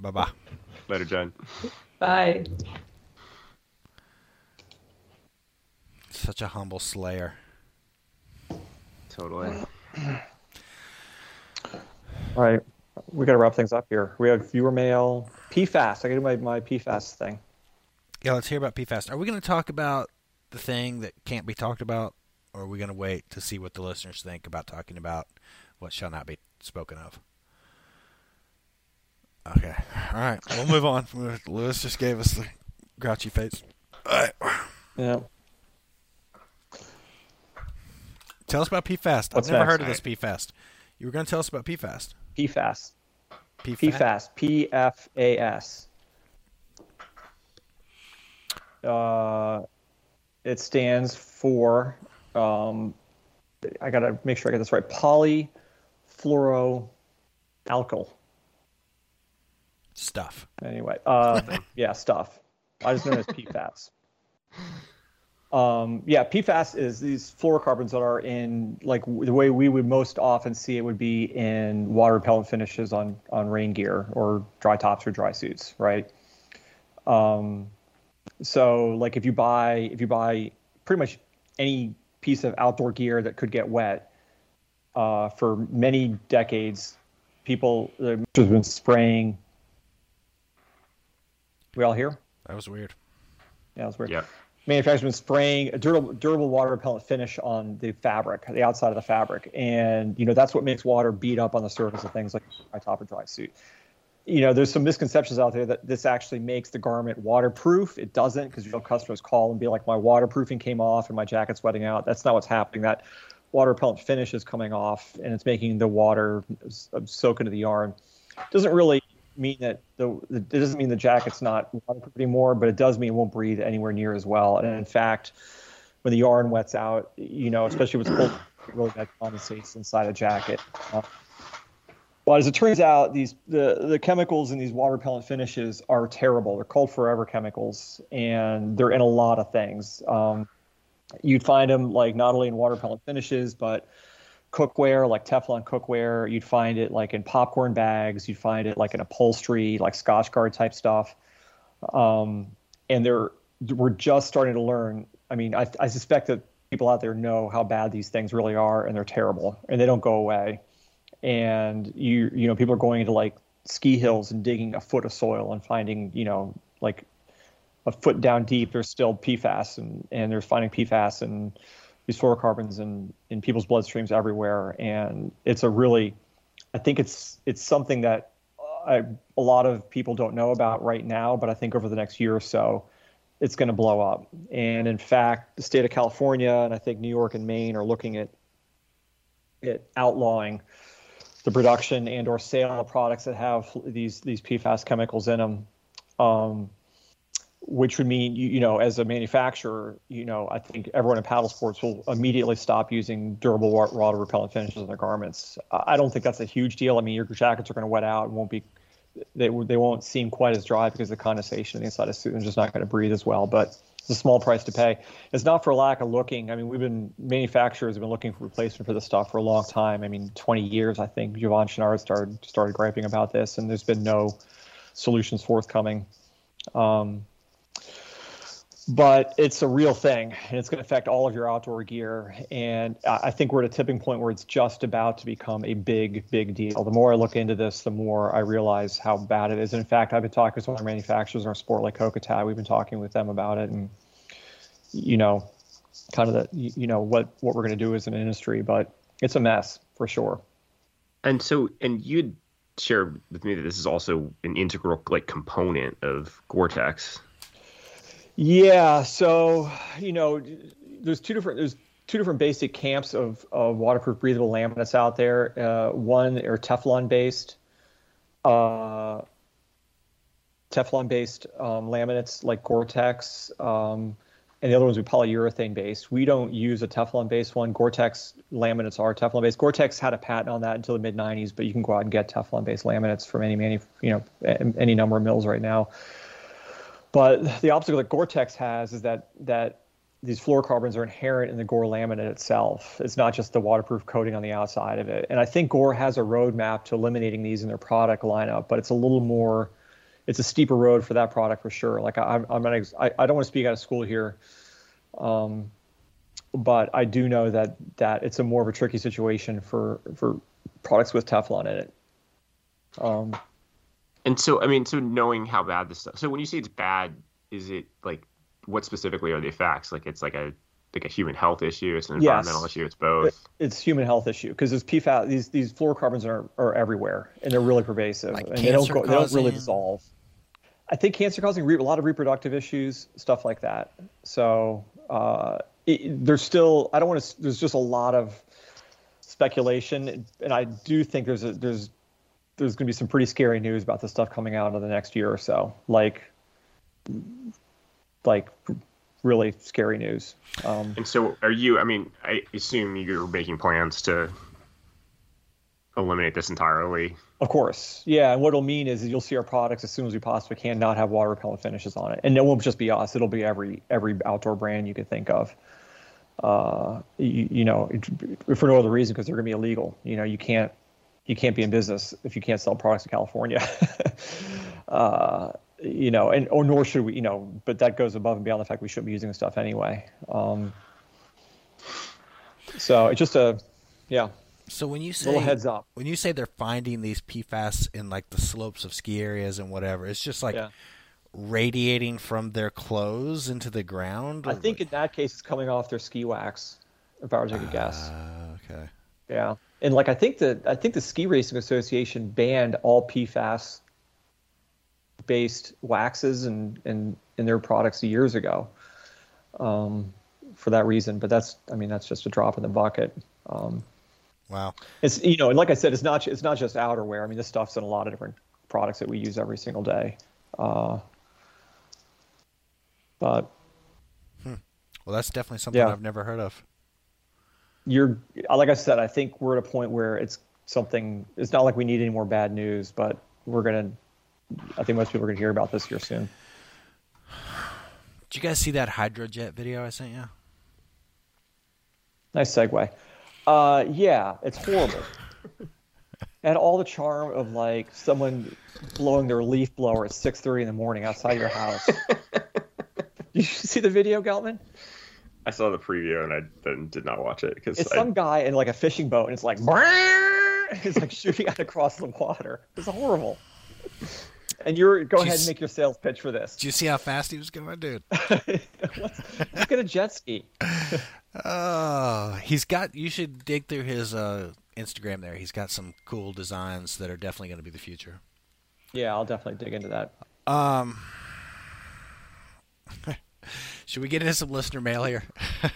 Bye bye. Later, John. Bye. Such a humble slayer. Totally. All right. We got to wrap things up here. We have viewer mail. PFAS. I got to do my, my PFAS thing. Yeah, let's hear about PFAS. Are we going to talk about the thing that can't be talked about, or are we going to wait to see what the listeners think about talking about what shall not be spoken of? Okay. All right. We'll move on. Lewis just gave us the grouchy face. All right. Yeah. Tell us about PFAS. I've never next? heard of this PFAS. You were going to tell us about PFAS. PFAS. PFAS. PFAS. P F A S. Uh, it stands for um, I gotta make sure I get this right. Polyfluoroalkyl. Stuff. Anyway, uh, yeah, stuff. I just know it as PFAS. Um, yeah, PFAS is these fluorocarbons that are in like w- the way we would most often see it would be in water repellent finishes on on rain gear or dry tops or dry suits, right? Um, so like if you buy if you buy pretty much any piece of outdoor gear that could get wet, uh, for many decades, people have been spraying. We all here? That was weird. Yeah, that's weird. Yeah. Manufacturers been spraying a durable, durable water repellent finish on the fabric, the outside of the fabric, and you know that's what makes water beat up on the surface of things like my top or dry suit. You know, there's some misconceptions out there that this actually makes the garment waterproof. It doesn't because know customers call and be like, my waterproofing came off and my jacket's wetting out. That's not what's happening. That water repellent finish is coming off and it's making the water soak into the yarn. Doesn't really mean that the it doesn't mean the jacket's not waterproof anymore, but it does mean it won't breathe anywhere near as well. And in fact, when the yarn wets out, you know, especially with cold, really bad condensates inside a jacket. Uh, but as it turns out, these the the chemicals in these water repellent finishes are terrible. They're called forever chemicals, and they're in a lot of things. Um, you'd find them like not only in water repellent finishes, but cookware like Teflon cookware. You'd find it like in popcorn bags. You'd find it like in upholstery, like Scotchgard type stuff. Um, and they're we're just starting to learn. I mean, I, I suspect that people out there know how bad these things really are, and they're terrible, and they don't go away. And you you know people are going into like ski hills and digging a foot of soil and finding you know like a foot down deep, there's still PFAS, and, and they're finding PFAS and these fluorocarbons in, in people's bloodstreams everywhere. And it's a really, I think it's it's something that I, a lot of people don't know about right now, but I think over the next year or so, it's going to blow up. And in fact, the state of California and I think New York and Maine are looking at at outlawing the production and or sale of products that have these these PFAS chemicals in them. Um, which would mean you, you know as a manufacturer you know i think everyone in paddle sports will immediately stop using durable water repellent finishes on their garments. I don't think that's a huge deal. I mean your jackets are going to wet out and won't be they, they won't seem quite as dry because of the condensation on the inside of the suit is just not going to breathe as well but it's a small price to pay. It's not for lack of looking. I mean we've been manufacturers have been looking for replacement for this stuff for a long time. I mean 20 years i think Yvon Chouinard started started griping about this and there's been no solutions forthcoming. Um, but it's a real thing and it's going to affect all of your outdoor gear. And i think we're at a tipping point where it's just about to become a big big deal. The more i look into this the more i realize how bad it is. And in fact i've been talking with some of our manufacturers in our sport like Kokatat. we've been talking with them about it. And you know kind of the you know what what we're going to do as an industry. But it's a mess for sure. And so, and you'd shared with me that this is also an integral like component of Gore-Tex. Yeah, so you know, there's two different there's two different basic camps of, of waterproof breathable laminates out there. Uh, one are Teflon based, uh, Teflon based um, laminates like Gore-Tex, um, and the other ones are polyurethane based. We don't use a Teflon based one. Gore-Tex laminates are Teflon based. Gore-Tex had a patent on that until the mid 90s, but you can go out and get Teflon based laminates from any many you know any number of mills right now. But the obstacle that Gore-Tex has is that that these fluorocarbons are inherent in the Gore laminate itself. It's not just the waterproof coating on the outside of it. And I think Gore has a roadmap to eliminating these in their product lineup, but it's a little more, it's a steeper road for that product for sure. Like I, I'm, I'm not, I, I don't want to speak out of school here, um, but I do know that that it's a more of a tricky situation for for products with Teflon in it. Um, And so, I mean, so knowing how bad this stuff. So when you say it's bad, is it like what specifically are the effects? Like it's like a like a human health issue. It's an Yes. environmental issue. It's both. it's human health issue because there's PFAS. These these fluorocarbons are, are everywhere and they're really pervasive Like and they don't go, they don't really dissolve. I think cancer causing re- a lot of reproductive issues, stuff like that. So uh, it, there's still I don't want to. There's just a lot of speculation, and I do think there's a there's there's going to be some pretty scary news about this stuff coming out in the next year or so. Like like really scary news. Um, And so, are you? I mean, I assume you're making plans to eliminate this entirely. Of course, yeah. And what it'll mean is you'll see our products as soon as we possibly can not have water repellent finishes on it, and it won't just be us. It'll be every every outdoor brand you can think of. Uh, you, you know, it- for no other reason because they're going to be illegal. You know, you can't you can't be in business if you can't sell products in California. uh, you know, and or nor should we. You know, but that goes above and beyond the fact we shouldn't be using the stuff anyway. Um, so it's just a yeah So when you say little heads up. when you say they're finding these PFAS in like the slopes of ski areas and whatever, it's just like Yeah. radiating from their clothes into the ground. I think in that case it's coming off their ski wax, if I were to take a guess. Ah, okay. Yeah, and like I think the I think the Ski Racing Association banned all PFAS based waxes and and in their products years ago, um, for that reason. But that's I mean that's just a drop in the bucket. Um, Wow. it's you know, and like I said, it's not it's not just outerwear. I mean, this stuff's in a lot of different products that we use every single day. Uh, but Well, that's definitely something Yeah. I've never heard of. You're like I said, I think we're at a point where it's something. It's not like we need any more bad news, but we're gonna. I think most people are gonna hear about this here soon. Did you guys see that hydrojet video I sent you? Nice segue. Uh, yeah, it's horrible. and all the charm of like someone blowing their leaf blower at 6:30 in the morning outside your house. you see the video, Geltman? I saw the preview and I then did not watch it because It's some guy in like a fishing boat, and it's like it's like shooting out across the water. It's horrible. And you're go ahead Jeez. and make your sales pitch for this. Do you see how fast he was going, dude? Let's, let's a jet ski. Oh, he's got. You should dig through his uh, Instagram. There, he's got some cool designs that are definitely going to be the future. Yeah, I'll definitely dig into that. Um, should we get into some listener mail here?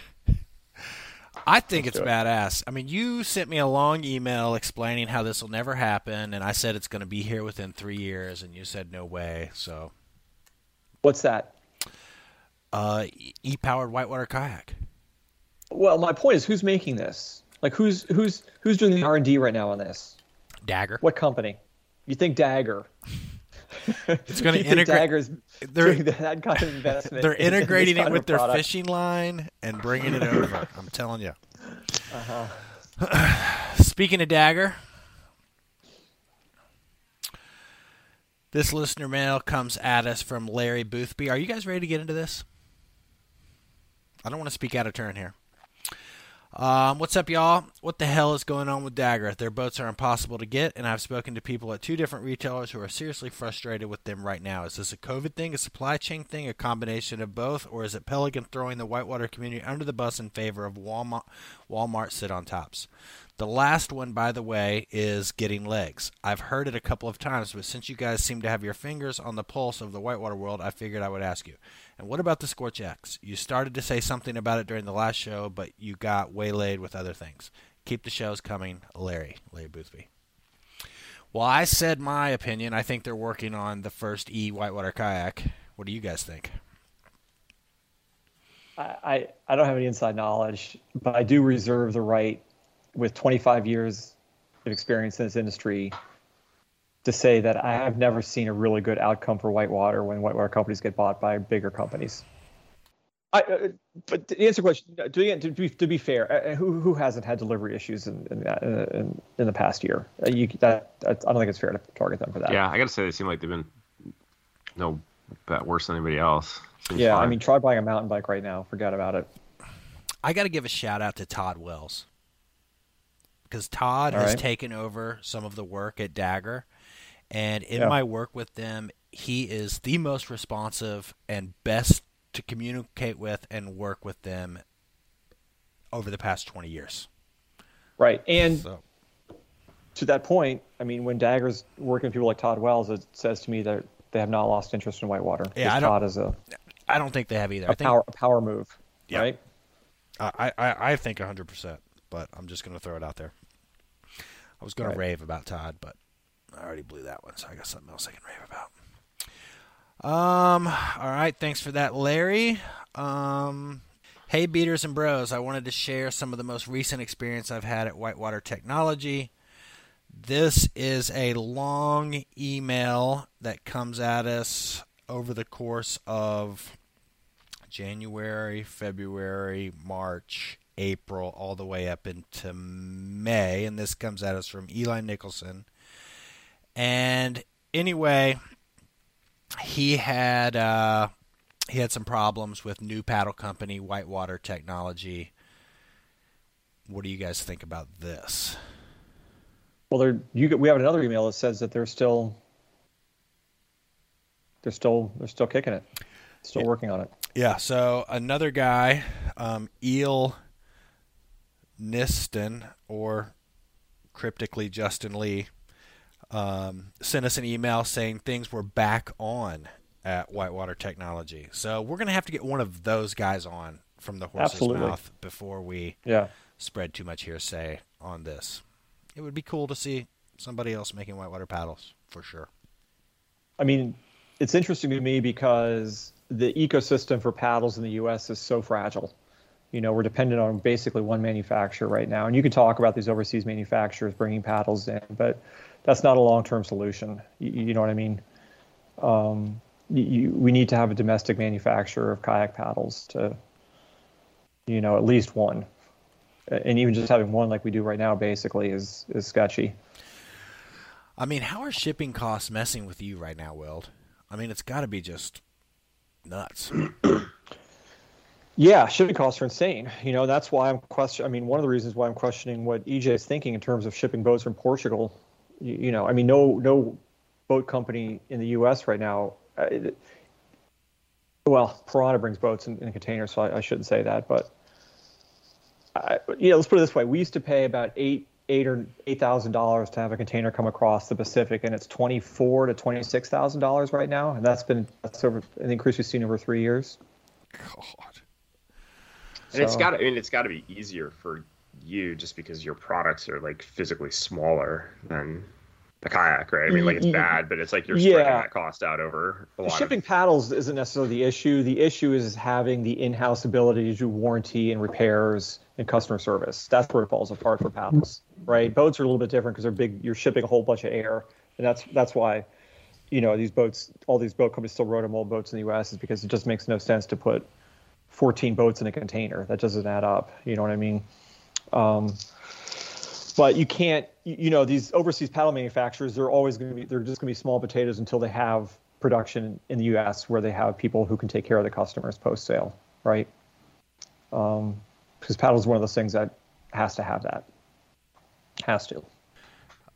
I think it's do it. badass. I mean, you sent me a long email explaining how this will never happen, and I said it's going to be here within three years, and you said no way. So, What's that? uh, e powered whitewater kayak. Well, my point is, who's making this? Like, who's who's who's doing the R and D right now on this? Dagger. What company? You think Dagger? It's going to integrate. Dagger's They're that kind of investment. they're integrating it with their product? fishing line and bringing it over. I'm telling you. Uh-huh. Speaking of Dagger, this listener mail comes at us from Larry Boothby. Are you guys ready to get into this? I don't want to speak out of turn here. Um, what's up, y'all? What the hell is going on with Dagger? Their boats are impossible to get, and I've spoken to people at two different retailers who are seriously frustrated with them right now. Is this a COVID thing, a supply chain thing, a combination of both, or is it Pelican throwing the whitewater community under the bus in favor of Walmart, Walmart sit on tops? The last one, by the way, is getting legs. I've heard it a couple of times, but since you guys seem to have your fingers on the pulse of the whitewater world, I figured I would ask you. And what about the Scorch X? You started to say something about it during the last show, but you got waylaid with other things. Keep the shows coming, Larry. Larry Boothby. Well, I said my opinion. I think they're working on the first E whitewater kayak. What do you guys think? I, I I don't have any inside knowledge, but I do reserve the right, with 25 years of experience in this industry, to say that I have never seen a really good outcome for whitewater when whitewater companies get bought by bigger companies. I, uh, but to answer the question, uh, to, to, be, to be fair, uh, who who hasn't had delivery issues in in, that- in, in the past year? Uh, you, that, that I don't think it's fair to target them for that. Yeah, I gotta say they seem like they've been no bet worse than anybody else. Seems Yeah, I mean, try buying a mountain bike right now. Forget about it. I got to give a shout out to Todd Wells because Todd All has right. taken over some of the work at Dagger, and in Yeah. my work with them, he is the most responsive and best to communicate with and work with them over the past twenty years. Right, and So to that point, I mean, when Dagger's working with people like Todd Wells, it says to me that they have not lost interest in Whitewater. Yeah, I don't- Todd is a, I don't think they have either. I a think power a power move, Yeah. right? I, I, I think 100%, but I'm just going to throw it out there. I was going Right. to rave about Todd, but I already blew that one, so I got something else I can rave about. Um, all right, thanks for that, Larry. Um, hey, beaters and bros. I wanted to share some of the most recent experience I've had at Whitewater Technology. This is a long email that comes at us over the course of January, February, March, April, all the way up into May. And this comes at us from Eli Nicholson. And anyway, he had uh, he had some problems with new paddle company Whitewater Technology. What do you guys think about this? Well, there you we have another email that says that they're still they're still they're still kicking it, still Yeah. working on it. Yeah, so another guy, um, Eel Niston, or cryptically Justin Lee, um, sent us an email saying things were back on at Whitewater Technology. So we're going to have to get one of those guys on from the horse's Absolutely. mouth before we Yeah. spread too much hearsay on this. It would be cool to see somebody else making whitewater paddles for sure. I mean, it's interesting to me because the ecosystem for paddles in the U.S. is so fragile. You know, we're dependent on basically one manufacturer right now, and you can talk about these overseas manufacturers bringing paddles in, but that's not a long-term solution. You, you know what I mean? Um, you, we need to have a domestic manufacturer of kayak paddles to, you know, at least one, and even just having one like we do right now basically is is sketchy. I mean, how are shipping costs messing with you right now, Wild? I mean, it's got to be just nuts. Yeah, shipping costs are insane. You know, that's why I'm question. I mean, one of the reasons why I'm questioning what EJ is thinking in terms of shipping boats from Portugal. You, you know, I mean, no no boat company in the U.S. right now. Uh, it- well, Pyranha brings boats in, in containers, so I, I shouldn't say that. But I, you know, let's put it this way: we used to pay about eight eight or eight thousand dollars to have a container come across the Pacific, and it's twenty four to twenty six thousand dollars right now, and that's been that's over an increase we've seen over three years. God. And it's So- got to, I mean, it's got to be easier for you just because your products are like physically smaller than the kayak, right? I mean, like it's y- bad, but it's like you're spreading Yeah. that cost out over a lot. Shipping Of, paddles isn't necessarily the issue. The issue is having the in-house ability to do warranty and repairs and customer service. That's where it falls apart for paddles, right? Boats are a little bit different because they're big. You're shipping a whole bunch of air, and that's that's why, you know, these boats, all these boat companies still rotomold boats in the U.S. is because it just makes no sense to put 14 boats in a container. That doesn't add up. You know what I mean? Um, but you can't you know these overseas paddle manufacturers they're always going to be they're just going to be small potatoes until they have production in the us where they have people who can take care of the customers post sale right um, because paddle is one of those things that has to have that has to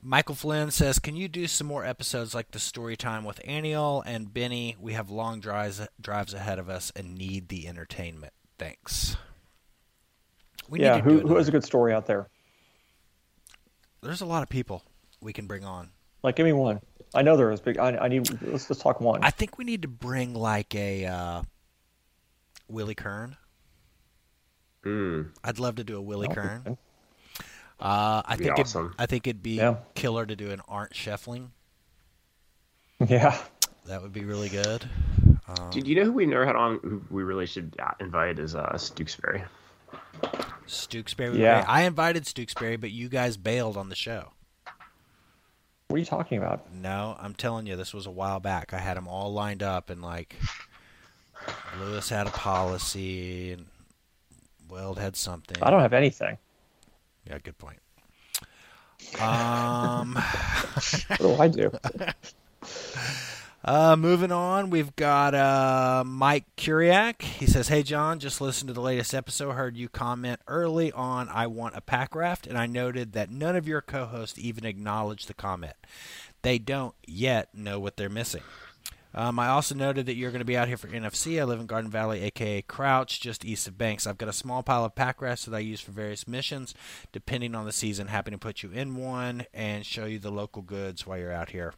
Michael Flynn says, "Can you do some more episodes like the story time with Aniel and Benny? We have long drives drives ahead of us and need the entertainment. Thanks." We yeah need to who, do who has a good story out there There's a lot of people we can bring on. like give me one i know there is but i, I need let's, let's talk one I think we need to bring like a uh, Willie Kern. Mm. I'd love to do a Willie Kern. okay. Uh, I Be think awesome. it, I think it'd be Yeah. killer to do an Arndt Scheffling. yeah That would be really good. Um, Dude, you know who we never had on? Who we really should uh, invite is uh, Stooksbury. Stooksbury. Yeah. I invited Stooksbury, but you guys bailed on the show. what are you talking about No, I'm telling you, this was a while back. I had them all lined up, and like Lewis had a policy, and Weld had something. i don't have anything Yeah, good point. Um, what do i do uh, moving on, we've got uh, Mike Kuriak. He says, "Hey John, just listened to the latest episode. Heard you comment early on. I want a pack raft, and I noted that none of your co-hosts even acknowledged the comment. They don't yet know what they're missing." Um, I also noted that you're going to be out here for NFC. I live in Garden Valley, aka Crouch, just east of Banks. I've got a small pile of pack rafts that I use for various missions, depending on the season. Happy to put you in one and show you the local goods while you're out here.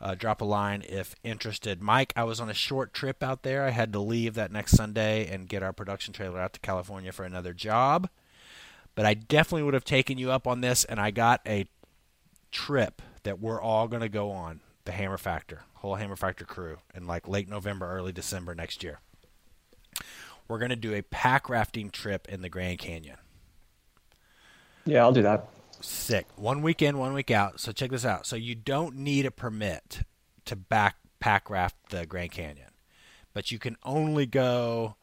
Uh, drop a line if interested. Mike, I was on a short trip out there. I had to leave that next Sunday and get our production trailer out to California for another job. But I definitely would have taken you up on this, and I got a trip that we're all going to go on the Hammer Factor, whole Hammer Factor crew, in like late November, early December next year. we're going to do a pack rafting trip in the Grand Canyon. Yeah, I'll do that. Sick. One week in, one week out. So check this out. So you don't need a permit to back pack raft the Grand Canyon, but you can only go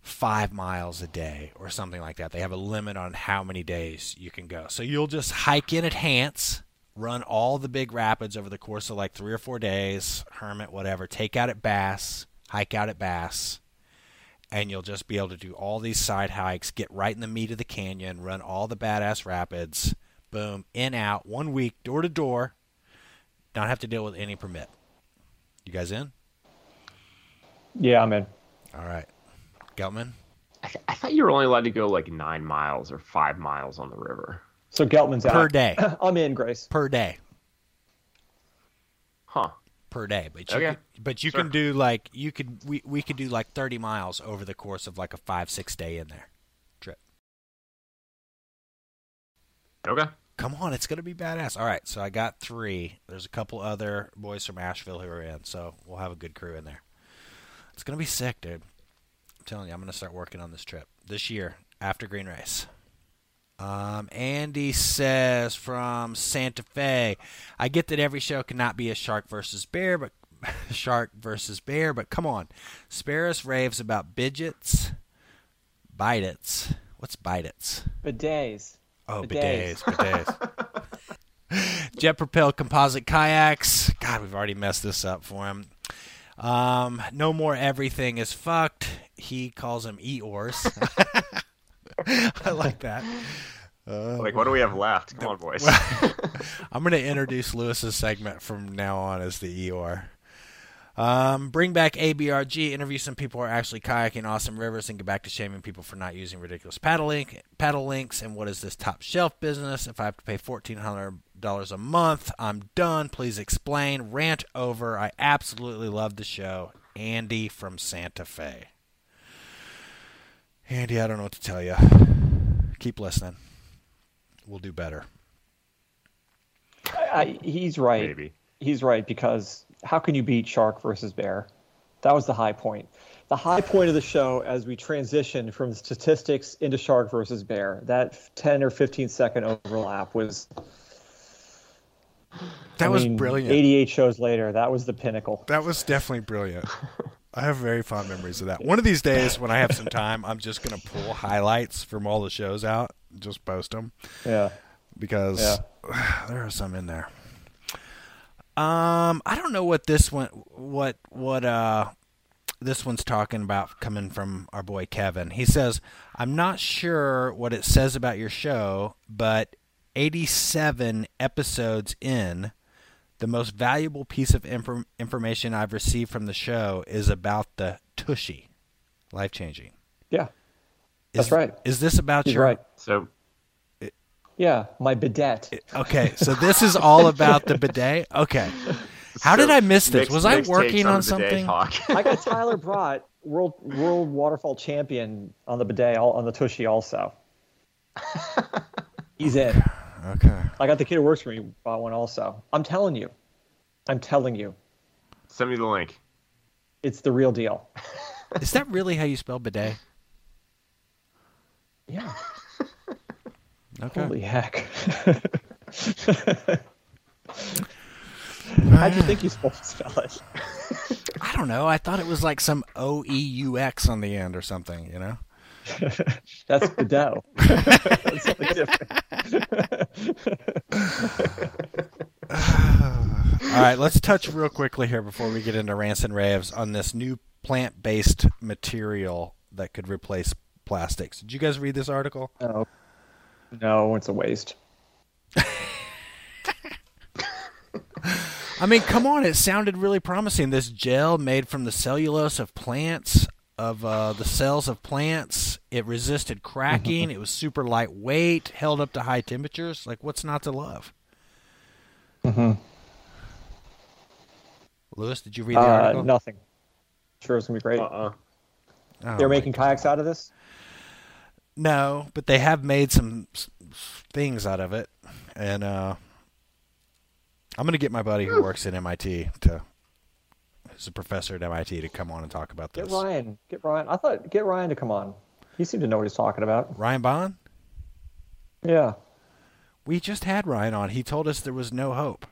five miles a day or something like that. They have a limit on how many days you can go. So you'll just hike in at Hance, run all the big rapids over the course of like three or four days, Hermit, whatever, take out at Bass, hike out at Bass, and you'll just be able to do all these side hikes, get right in the meat of the canyon, run all the badass rapids, boom, in, out, one week, door to door, not have to deal with any permit. You guys in? Yeah, I'm in. All right. Geltman? I, th- I thought you were only allowed to go like nine miles or five miles on the river. So Geltman's out. Per day. I'm in, Grace. Per day. Huh. Per day. But you, Okay. could, but you Sure. can do like, you could, we, we could do like 30 miles over the course of like a five, six day in there trip. Okay. Come on, it's going to be badass. All right, so I got three. There's a couple other boys from Asheville who are in, so we'll have a good crew in there. It's going to be sick, dude. I'm telling you, I'm going to start working on this trip this year after Green Race. Um, Andy says from Santa Fe, I get that every show cannot be a shark versus bear, but shark versus bear, but come on, spare us raves about bidgets, bidets. What's bidets? Bidets. Oh, Bidets. bidets, bidets. Jet propelled composite kayaks. God, we've already messed this up for him. Um, no more everything is fucked. He calls them Eeyores. I like that. Uh, Like, what do we have left? Come on, boys. I'm going to introduce Lewis's segment from now on as the Eeyore. Um, bring back ABRG, interview some people who are actually kayaking awesome rivers, and get back to shaming people for not using ridiculous paddle, link, paddle links. And what is this top shelf business? If I have to pay $1,400 a month, I'm done. Please explain. Rant over. I absolutely love the show. Andy from Santa Fe. Andy, I don't know what to tell you. Keep listening. We'll do better. I, I, he's right. Maybe. He's right because how can you beat shark versus bear? That was the high point. The high point of the show as we transitioned from statistics into shark versus bear. That 10 or 15 second overlap was That I was mean, brilliant. 88 shows later, that was the pinnacle. That was definitely brilliant. I have very fond memories of that. One of these days, when I have some time, I'm just gonna pull highlights from all the shows out, and just post them Yeah. because Yeah. there are some in there. Um, I don't know what this one, what what uh, this one's talking about coming from our boy Kevin. He says, "I'm not sure what it says about your show, but 87 episodes in." The most valuable piece of infor- information I've received from the show is about the Tushy, life changing. Yeah. That's right. Is this about He's your? right. So, Yeah, my bidet. Okay, so this is all about the bidet. Okay, how did I miss this? mixed- Was I working takes on something? I got Tyler Bradt, world world waterfall champion on the bidet, all, on the Tushy also. He's in. Okay. I got the kid who works for me bought one also. I'm telling you. I'm telling you. Send me the link. It's the real deal. Is that really how you spell bidet? Yeah. Okay. Holy heck. How'd you think you supposed to spell it? I don't know. I thought it was like some O E U X on the end or something. You know. That's the dough. That's something different. All right, let's touch real quickly here before we get into rants and raves on this new plant-based material that could replace plastics. Did you guys read this article? No. No, it's a waste. I mean, come on, it sounded really promising. This gel made from the cellulose of plants, of uh, the cells of plants. It resisted cracking. it was super lightweight, held up to high temperatures. Like, what's not to love? Mm-hmm. Lewis, did you read the Uh, article? nothing. Sure, it's gonna be great. Uh-uh. Oh, They're making kayaks out of this. No, but they have made some things out of it, and uh, I'm gonna get my buddy who works at MIT to who's a professor at MIT, to come on and talk about this. Get. Ryan. Get Ryan. I thought get Ryan to come on. He seemed to know what he's talking about. Ryan Bond? Yeah. We just had Ryan on. He told us there was no hope.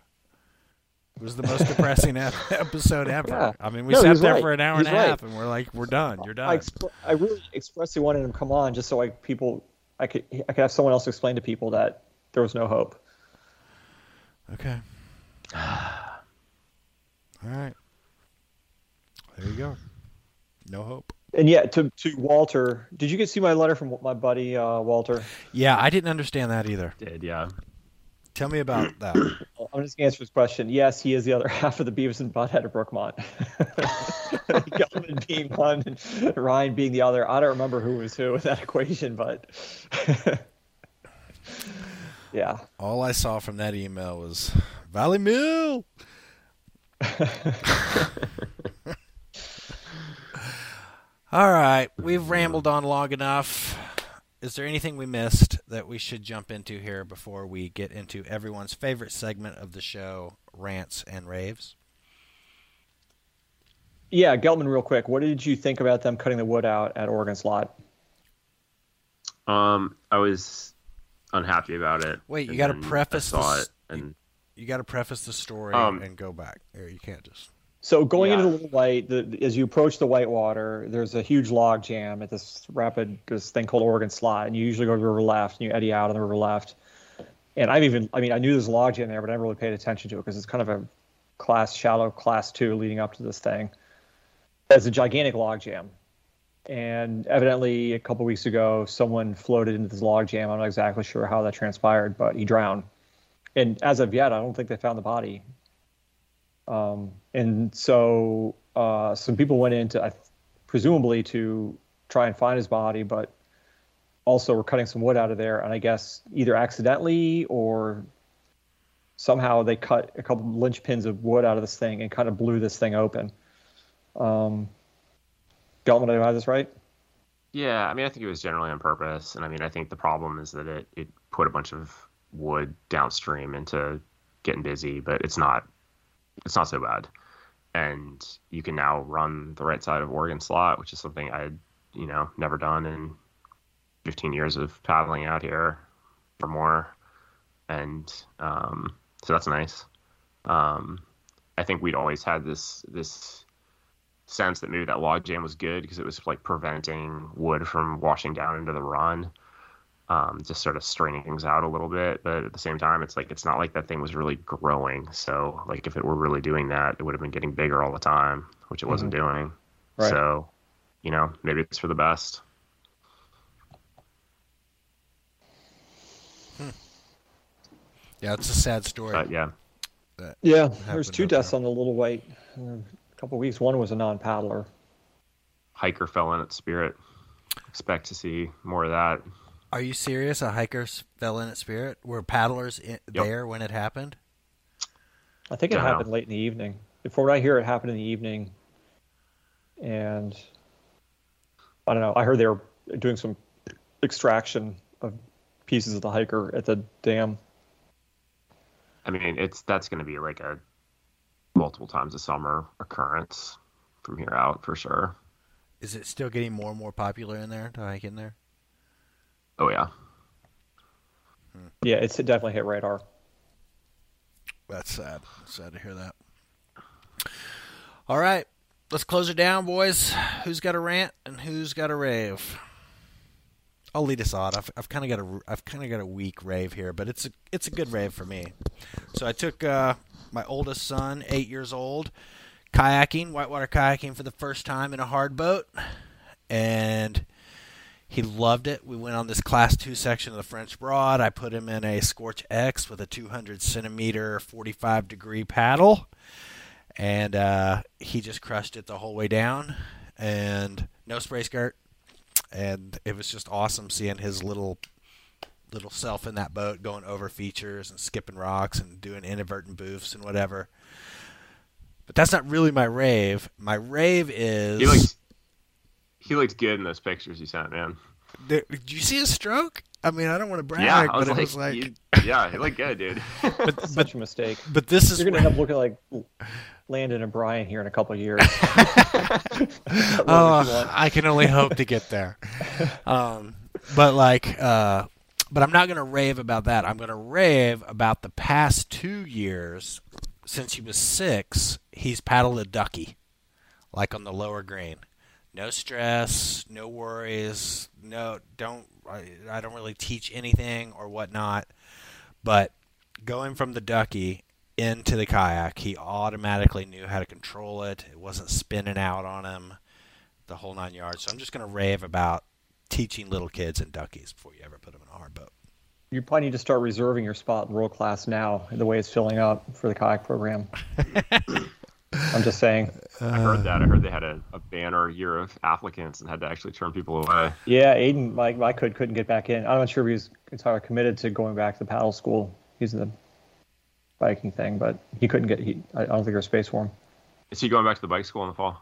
It was the most depressing episode ever. Yeah. I mean, we No, sat there right. for an hour He's and a right. half, and we're like, we're done. You're done. I, expr- I really expressly wanted him to come on just so I people I could I could have someone else explain to people that there was no hope. Okay. All right. There you go. No hope. And yeah, to to Walter, did you get see my letter from my buddy uh, Walter? Yeah, I didn't understand that either. Did yeah. Tell me about that. I'm just gonna answer his question. Yes, he is the other half of the Beavis and Butthead of Brookmont. Gelman being one, and Ryan being the other. I don't remember who was who in that equation, but yeah. All I saw from that email was Valley Mill. All right, we've rambled on long enough. Is there anything we missed that we should jump into here before we get into everyone's favorite segment of the show, rants and raves? Yeah, Geltman, real quick. What did you think about them cutting the wood out at Oregon Slot? Um, I was unhappy about it. Wait, you gotta preface I saw this- it, and You got to preface the story Um, and go back. Or you can't just. So going Yeah. into the Little White, the, as you approach the Whitewater, there's a huge log jam at this rapid this thing called Oregon Slot, and you usually go to the river left, and you eddy out on the river left. And I've even, I mean, I knew there's a log jam there, but I never really paid attention to it because it's kind of a class shallow class two leading up to this thing. It's a gigantic log jam, and evidently a couple weeks ago, someone floated into this log jam. I'm not exactly sure how that transpired, but he drowned. And as of yet, I don't think they found the body. Um, and so uh, some people went in to, I- presumably to try and find his body, but also were cutting some wood out of there. And I guess either accidentally or somehow they cut a couple linchpins of wood out of this thing and kind of blew this thing open. Um, Gelman, did I have this right? yeah, I mean, I think it was generally on purpose, and I mean, I think the problem is that it it put a bunch of wood downstream into getting busy, but it's not it's not so bad, and you can now run the right side of Oregon slot, which is something I had you know never done in 15 years of paddling out here or more, and um, so that's nice. Um, I think we'd always had this this sense that maybe that log jam was good because it was like preventing wood from washing down into the run, um, just sort of straining things out a little bit. But at the same time, it's like it's not like that thing was really growing. So like if it were really doing that, it would have been getting bigger all the time, which it wasn't mm-hmm. doing. Right. So, you know, maybe it's for the best. Hmm. Yeah, it's a sad story. But yeah, Yeah, there's two deaths there. on the Little White a couple weeks. One was a non-paddler. hiker fell in at Spirit. Expect to see more of that. Are you serious? A hiker fell in at Spirit? Were paddlers in, there when it happened? I think it Don't know. happened late in the evening. Before what I hear, it happened in the evening, and I don't know. I heard they were doing some extraction of pieces of the hiker at the dam. I mean, it's that's going to be like a multiple times a summer occurrence from here out for sure. Is it still getting more and more popular in there to hike in there? Oh yeah. Yeah, it's definitely hit radar. That's sad. Sad to hear that. All right, let's close it down, boys. Who's got a rant and who's got a rave? I'll lead us on. I've, I've kind of got a I've kind of got a weak rave here, but it's a it's a good rave for me. So I took uh, my oldest son, eight years old, kayaking, whitewater kayaking for the first time in a hard boat, and he loved it. We went on this class two section of the French Broad. I put him in a Scorch X with a 200 centimeter, 45 degree paddle, and uh, he just crushed it the whole way down. And no spray skirt, and it was just awesome seeing his little little self in that boat going over features and skipping rocks and doing inadvertent boofs and whatever. But that's not really my rave. My rave is He looks he looks good in those pictures you sent, man. Did, did you see his stroke? I mean, I don't want to brag, yeah, I but was it like, was like, you- yeah, he looked good, dude. but, Such a mistake. but this is You're gonna where- end up looking like Landon and Brian here in a couple of years. oh, I can only hope to get there. Um, but like, uh, but I'm not gonna rave about that. I'm gonna rave about the past two years since he was six. He's paddled a ducky, like on the lower green. No stress, no worries, no don't. I, I don't really teach anything or whatnot, but going from the ducky into the kayak, he automatically knew how to control it. It wasn't spinning out on him, the whole nine yards. So I'm just going to rave about teaching little kids and duckies before you ever put them in a hard boat. you probably need to start reserving your spot in world class now. The way it's filling up for the kayak program. I'm just saying. I heard that. I heard they had a, a banner year of applicants and had to actually turn people away. Yeah, Aiden, my, my could couldn't get back in. I'm not sure if he was entirely committed to going back to the paddle school. He's in the biking thing, but he couldn't get. He, I I don't think there's space for him. Is he going back to the bike school in the fall?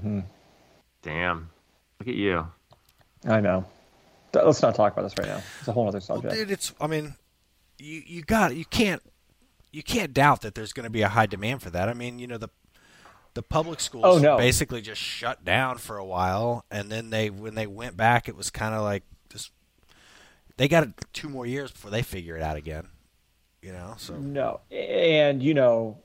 hmm Damn. Look at you. I know. Let's not talk about this right now. It's a whole other Well, subject. dude, it's. I mean, you you got you can't you can't doubt that there's going to be a high demand for that. I mean, you know the the public schools Oh, no. basically just shut down for a while, and then they when they went back, it was kind of like just they got two more years before they figure it out again. You know, so No, and you know,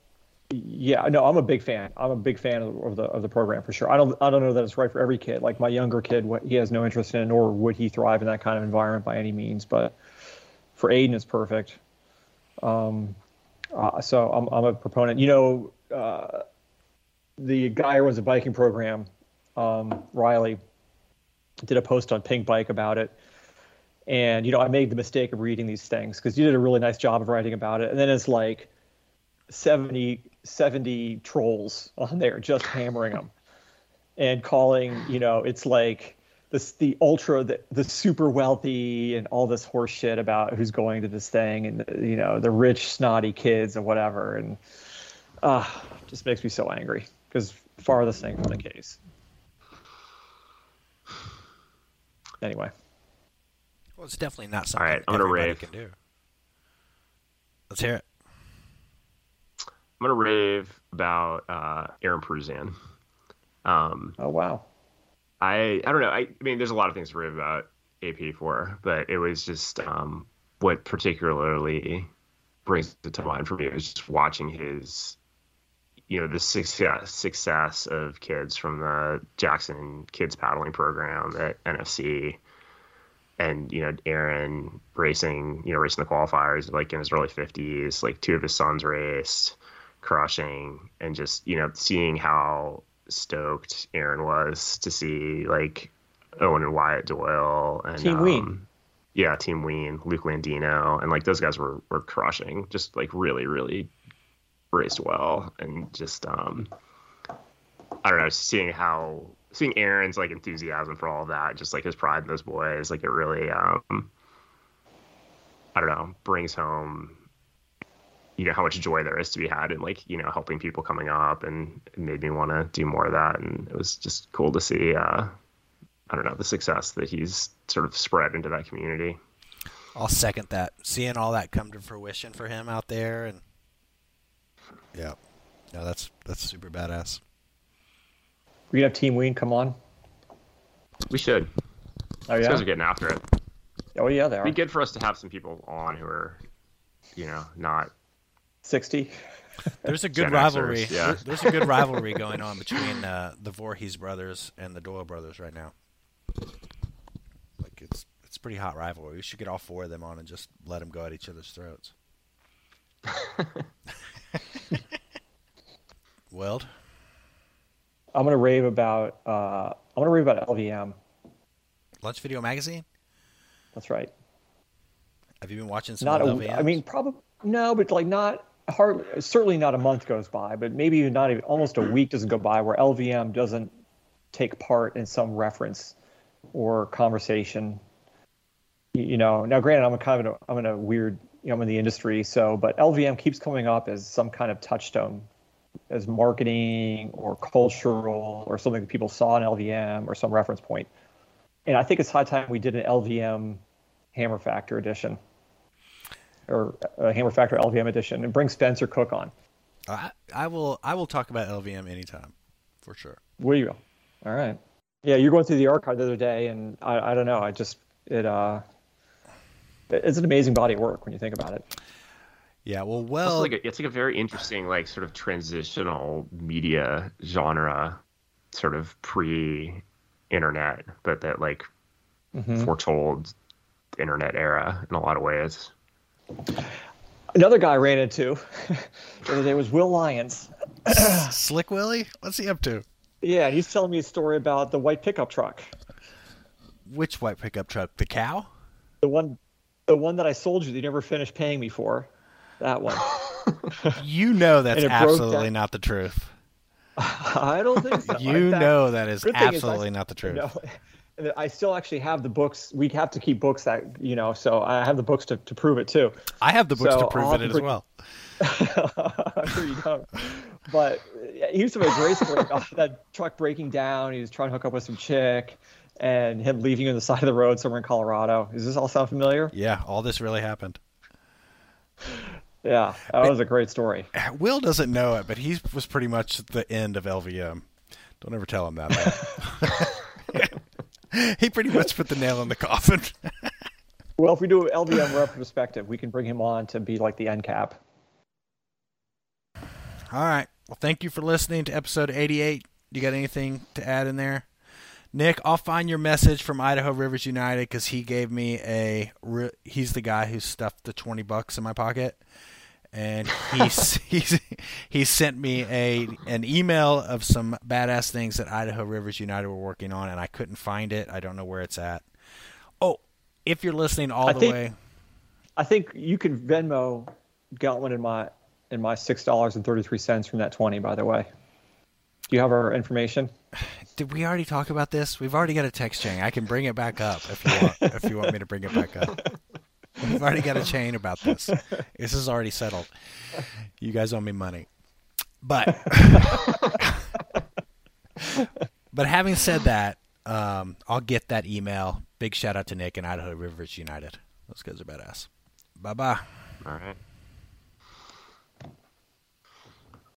yeah, no, I'm a big fan. I'm a big fan of, of the of the program for sure. I don't I don't know that it's right for every kid. Like my younger kid, what he has no interest in, nor would he thrive in that kind of environment by any means. But for Aiden, it's perfect. Um, uh, so I'm I'm a proponent. You know, uh, the guy who runs a biking program, um, Riley, did a post on Pinkbike about it. And you know, I made the mistake of reading these things because you did a really nice job of writing about it. And then it's like 70, 70 trolls on there just hammering them and calling, you know, it's like this the ultra the, the super wealthy and all this horse shit about who's going to this thing and you know the rich snotty kids and whatever and uh just makes me so angry because farthest thing from the case anyway well, it's definitely not something right, I'm gonna rave. can do. Let's hear it. I'm gonna rave about uh, Aaron Pruzan. Um, oh wow I I don't know. I, I mean, there's a lot of things to rave about AP for, but it was just um, what particularly brings it to mind for me was just watching his, you know, the success success of kids from the Jackson Kids Paddling Program at NFC, and you know, Aaron racing, you know, racing the qualifiers like in his early 50s. Like two of his sons raced, crushing, and just you know, seeing how stoked Aaron was to see like Owen and Wyatt Doyle and Team um, Ween. Yeah, Team Ween, Luke Landino, and like those guys were were crushing, just like really, really raced well, and just um, I don't know, seeing how seeing Aaron's like enthusiasm for all of that, just like his pride in those boys, like it really um, I don't know, brings home you know how much joy there is to be had in like you know helping people coming up and it made me want to do more of that. And it was just cool to see uh i don't know the success that he's sort of spread into that community. I'll second that. Seeing all that come to fruition for him out there, and yeah, no, that's that's super badass. we have team ween come on we should oh these guys yeah are getting after it oh yeah they it'd be good for us to have some people on who are you know not 60 There's a good Gen rivalry. Xers, yeah. There's a good rivalry going on between uh, the Voorhees brothers and the Doyle brothers right now. Like it's it's pretty hot rivalry. We should get all four of them on and just let them go at each other's throats. Weld, i'm gonna rave about uh i'm gonna rave about lvm Lunch Video Magazine. that's right Have you been watching some not a, I mean, probably no, but like not hardly, certainly not a month goes by, but maybe not even almost a week doesn't go by where LVM doesn't take part in some reference or conversation. You, know, now granted, I'm a kind of in a, I'm in a weird, you know, I'm in the industry, so but LVM keeps coming up as some kind of touchstone, as marketing or cultural or something that people saw in LVM or some reference point. and I think it's high time we did an LVM Hammer Factor edition or a Hammer Factor LVM edition and bring Spencer Cooke on. I, I will I will talk about LVM anytime, for sure. Will you? All right. Yeah, you're going through the archive the other day, and I, I don't know. I just it uh, it's an amazing body of work when you think about it. Yeah, well, It's well, like a, it's like a very interesting, like sort of transitional media genre, sort of pre-internet, but that like Mm-hmm. foretold internet era in a lot of ways. Another guy I ran into the other day was Will Lyons. Slick Willie, what's he up to? Yeah, he's telling me a story about the white pickup truck, Which white pickup truck? The cow? the one, the one that I sold you that you never finished paying me for. That one. You know that's And it broke absolutely not the truth. I don't think so. You In fact, know that is good thing is I- absolutely not the truth. No, and I still actually have the books. We have to keep books that you know, so I have the books to, to prove it too. I have the books So to prove I'll it as well. I'm sure you don't. But he used to have a great story about that truck breaking down. He was trying to hook up with some chick, and him leaving you on the side of the road somewhere in Colorado. Does this all sound familiar? Yeah, all this really happened. Yeah, that was a great story. Will doesn't know it, but he was pretty much the end of LVM. Don't ever tell him that. man. he pretty much put the nail in the coffin. Well, if we do an LVM retrospective, we can bring him on to be like the end cap. All right. Well, thank you for listening to episode 88. You got anything to add in there? Nick, I'll find your message from Idaho Rivers United because he gave me a. He's the guy who stuffed the 20 bucks in my pocket. And he's, he's, he sent me a an email of some badass things that Idaho Rivers United were working on, and I couldn't find it. I don't know where it's at. Oh, if you're listening all I the think- way. I think you can Venmo Gauntlet in my in my six dollars and thirty three cents from that twenty. By the way, do you have our information? Did we already talk about this? We've already got a text chain. I can bring it back up if you want. if you want me to bring it back up, we've already got a chain about this. This is already settled. You guys owe me money, but but having said that, um, I'll get that email. Big shout out to Nick and Idaho Rivers United. Those guys are badass. Bye bye. All right.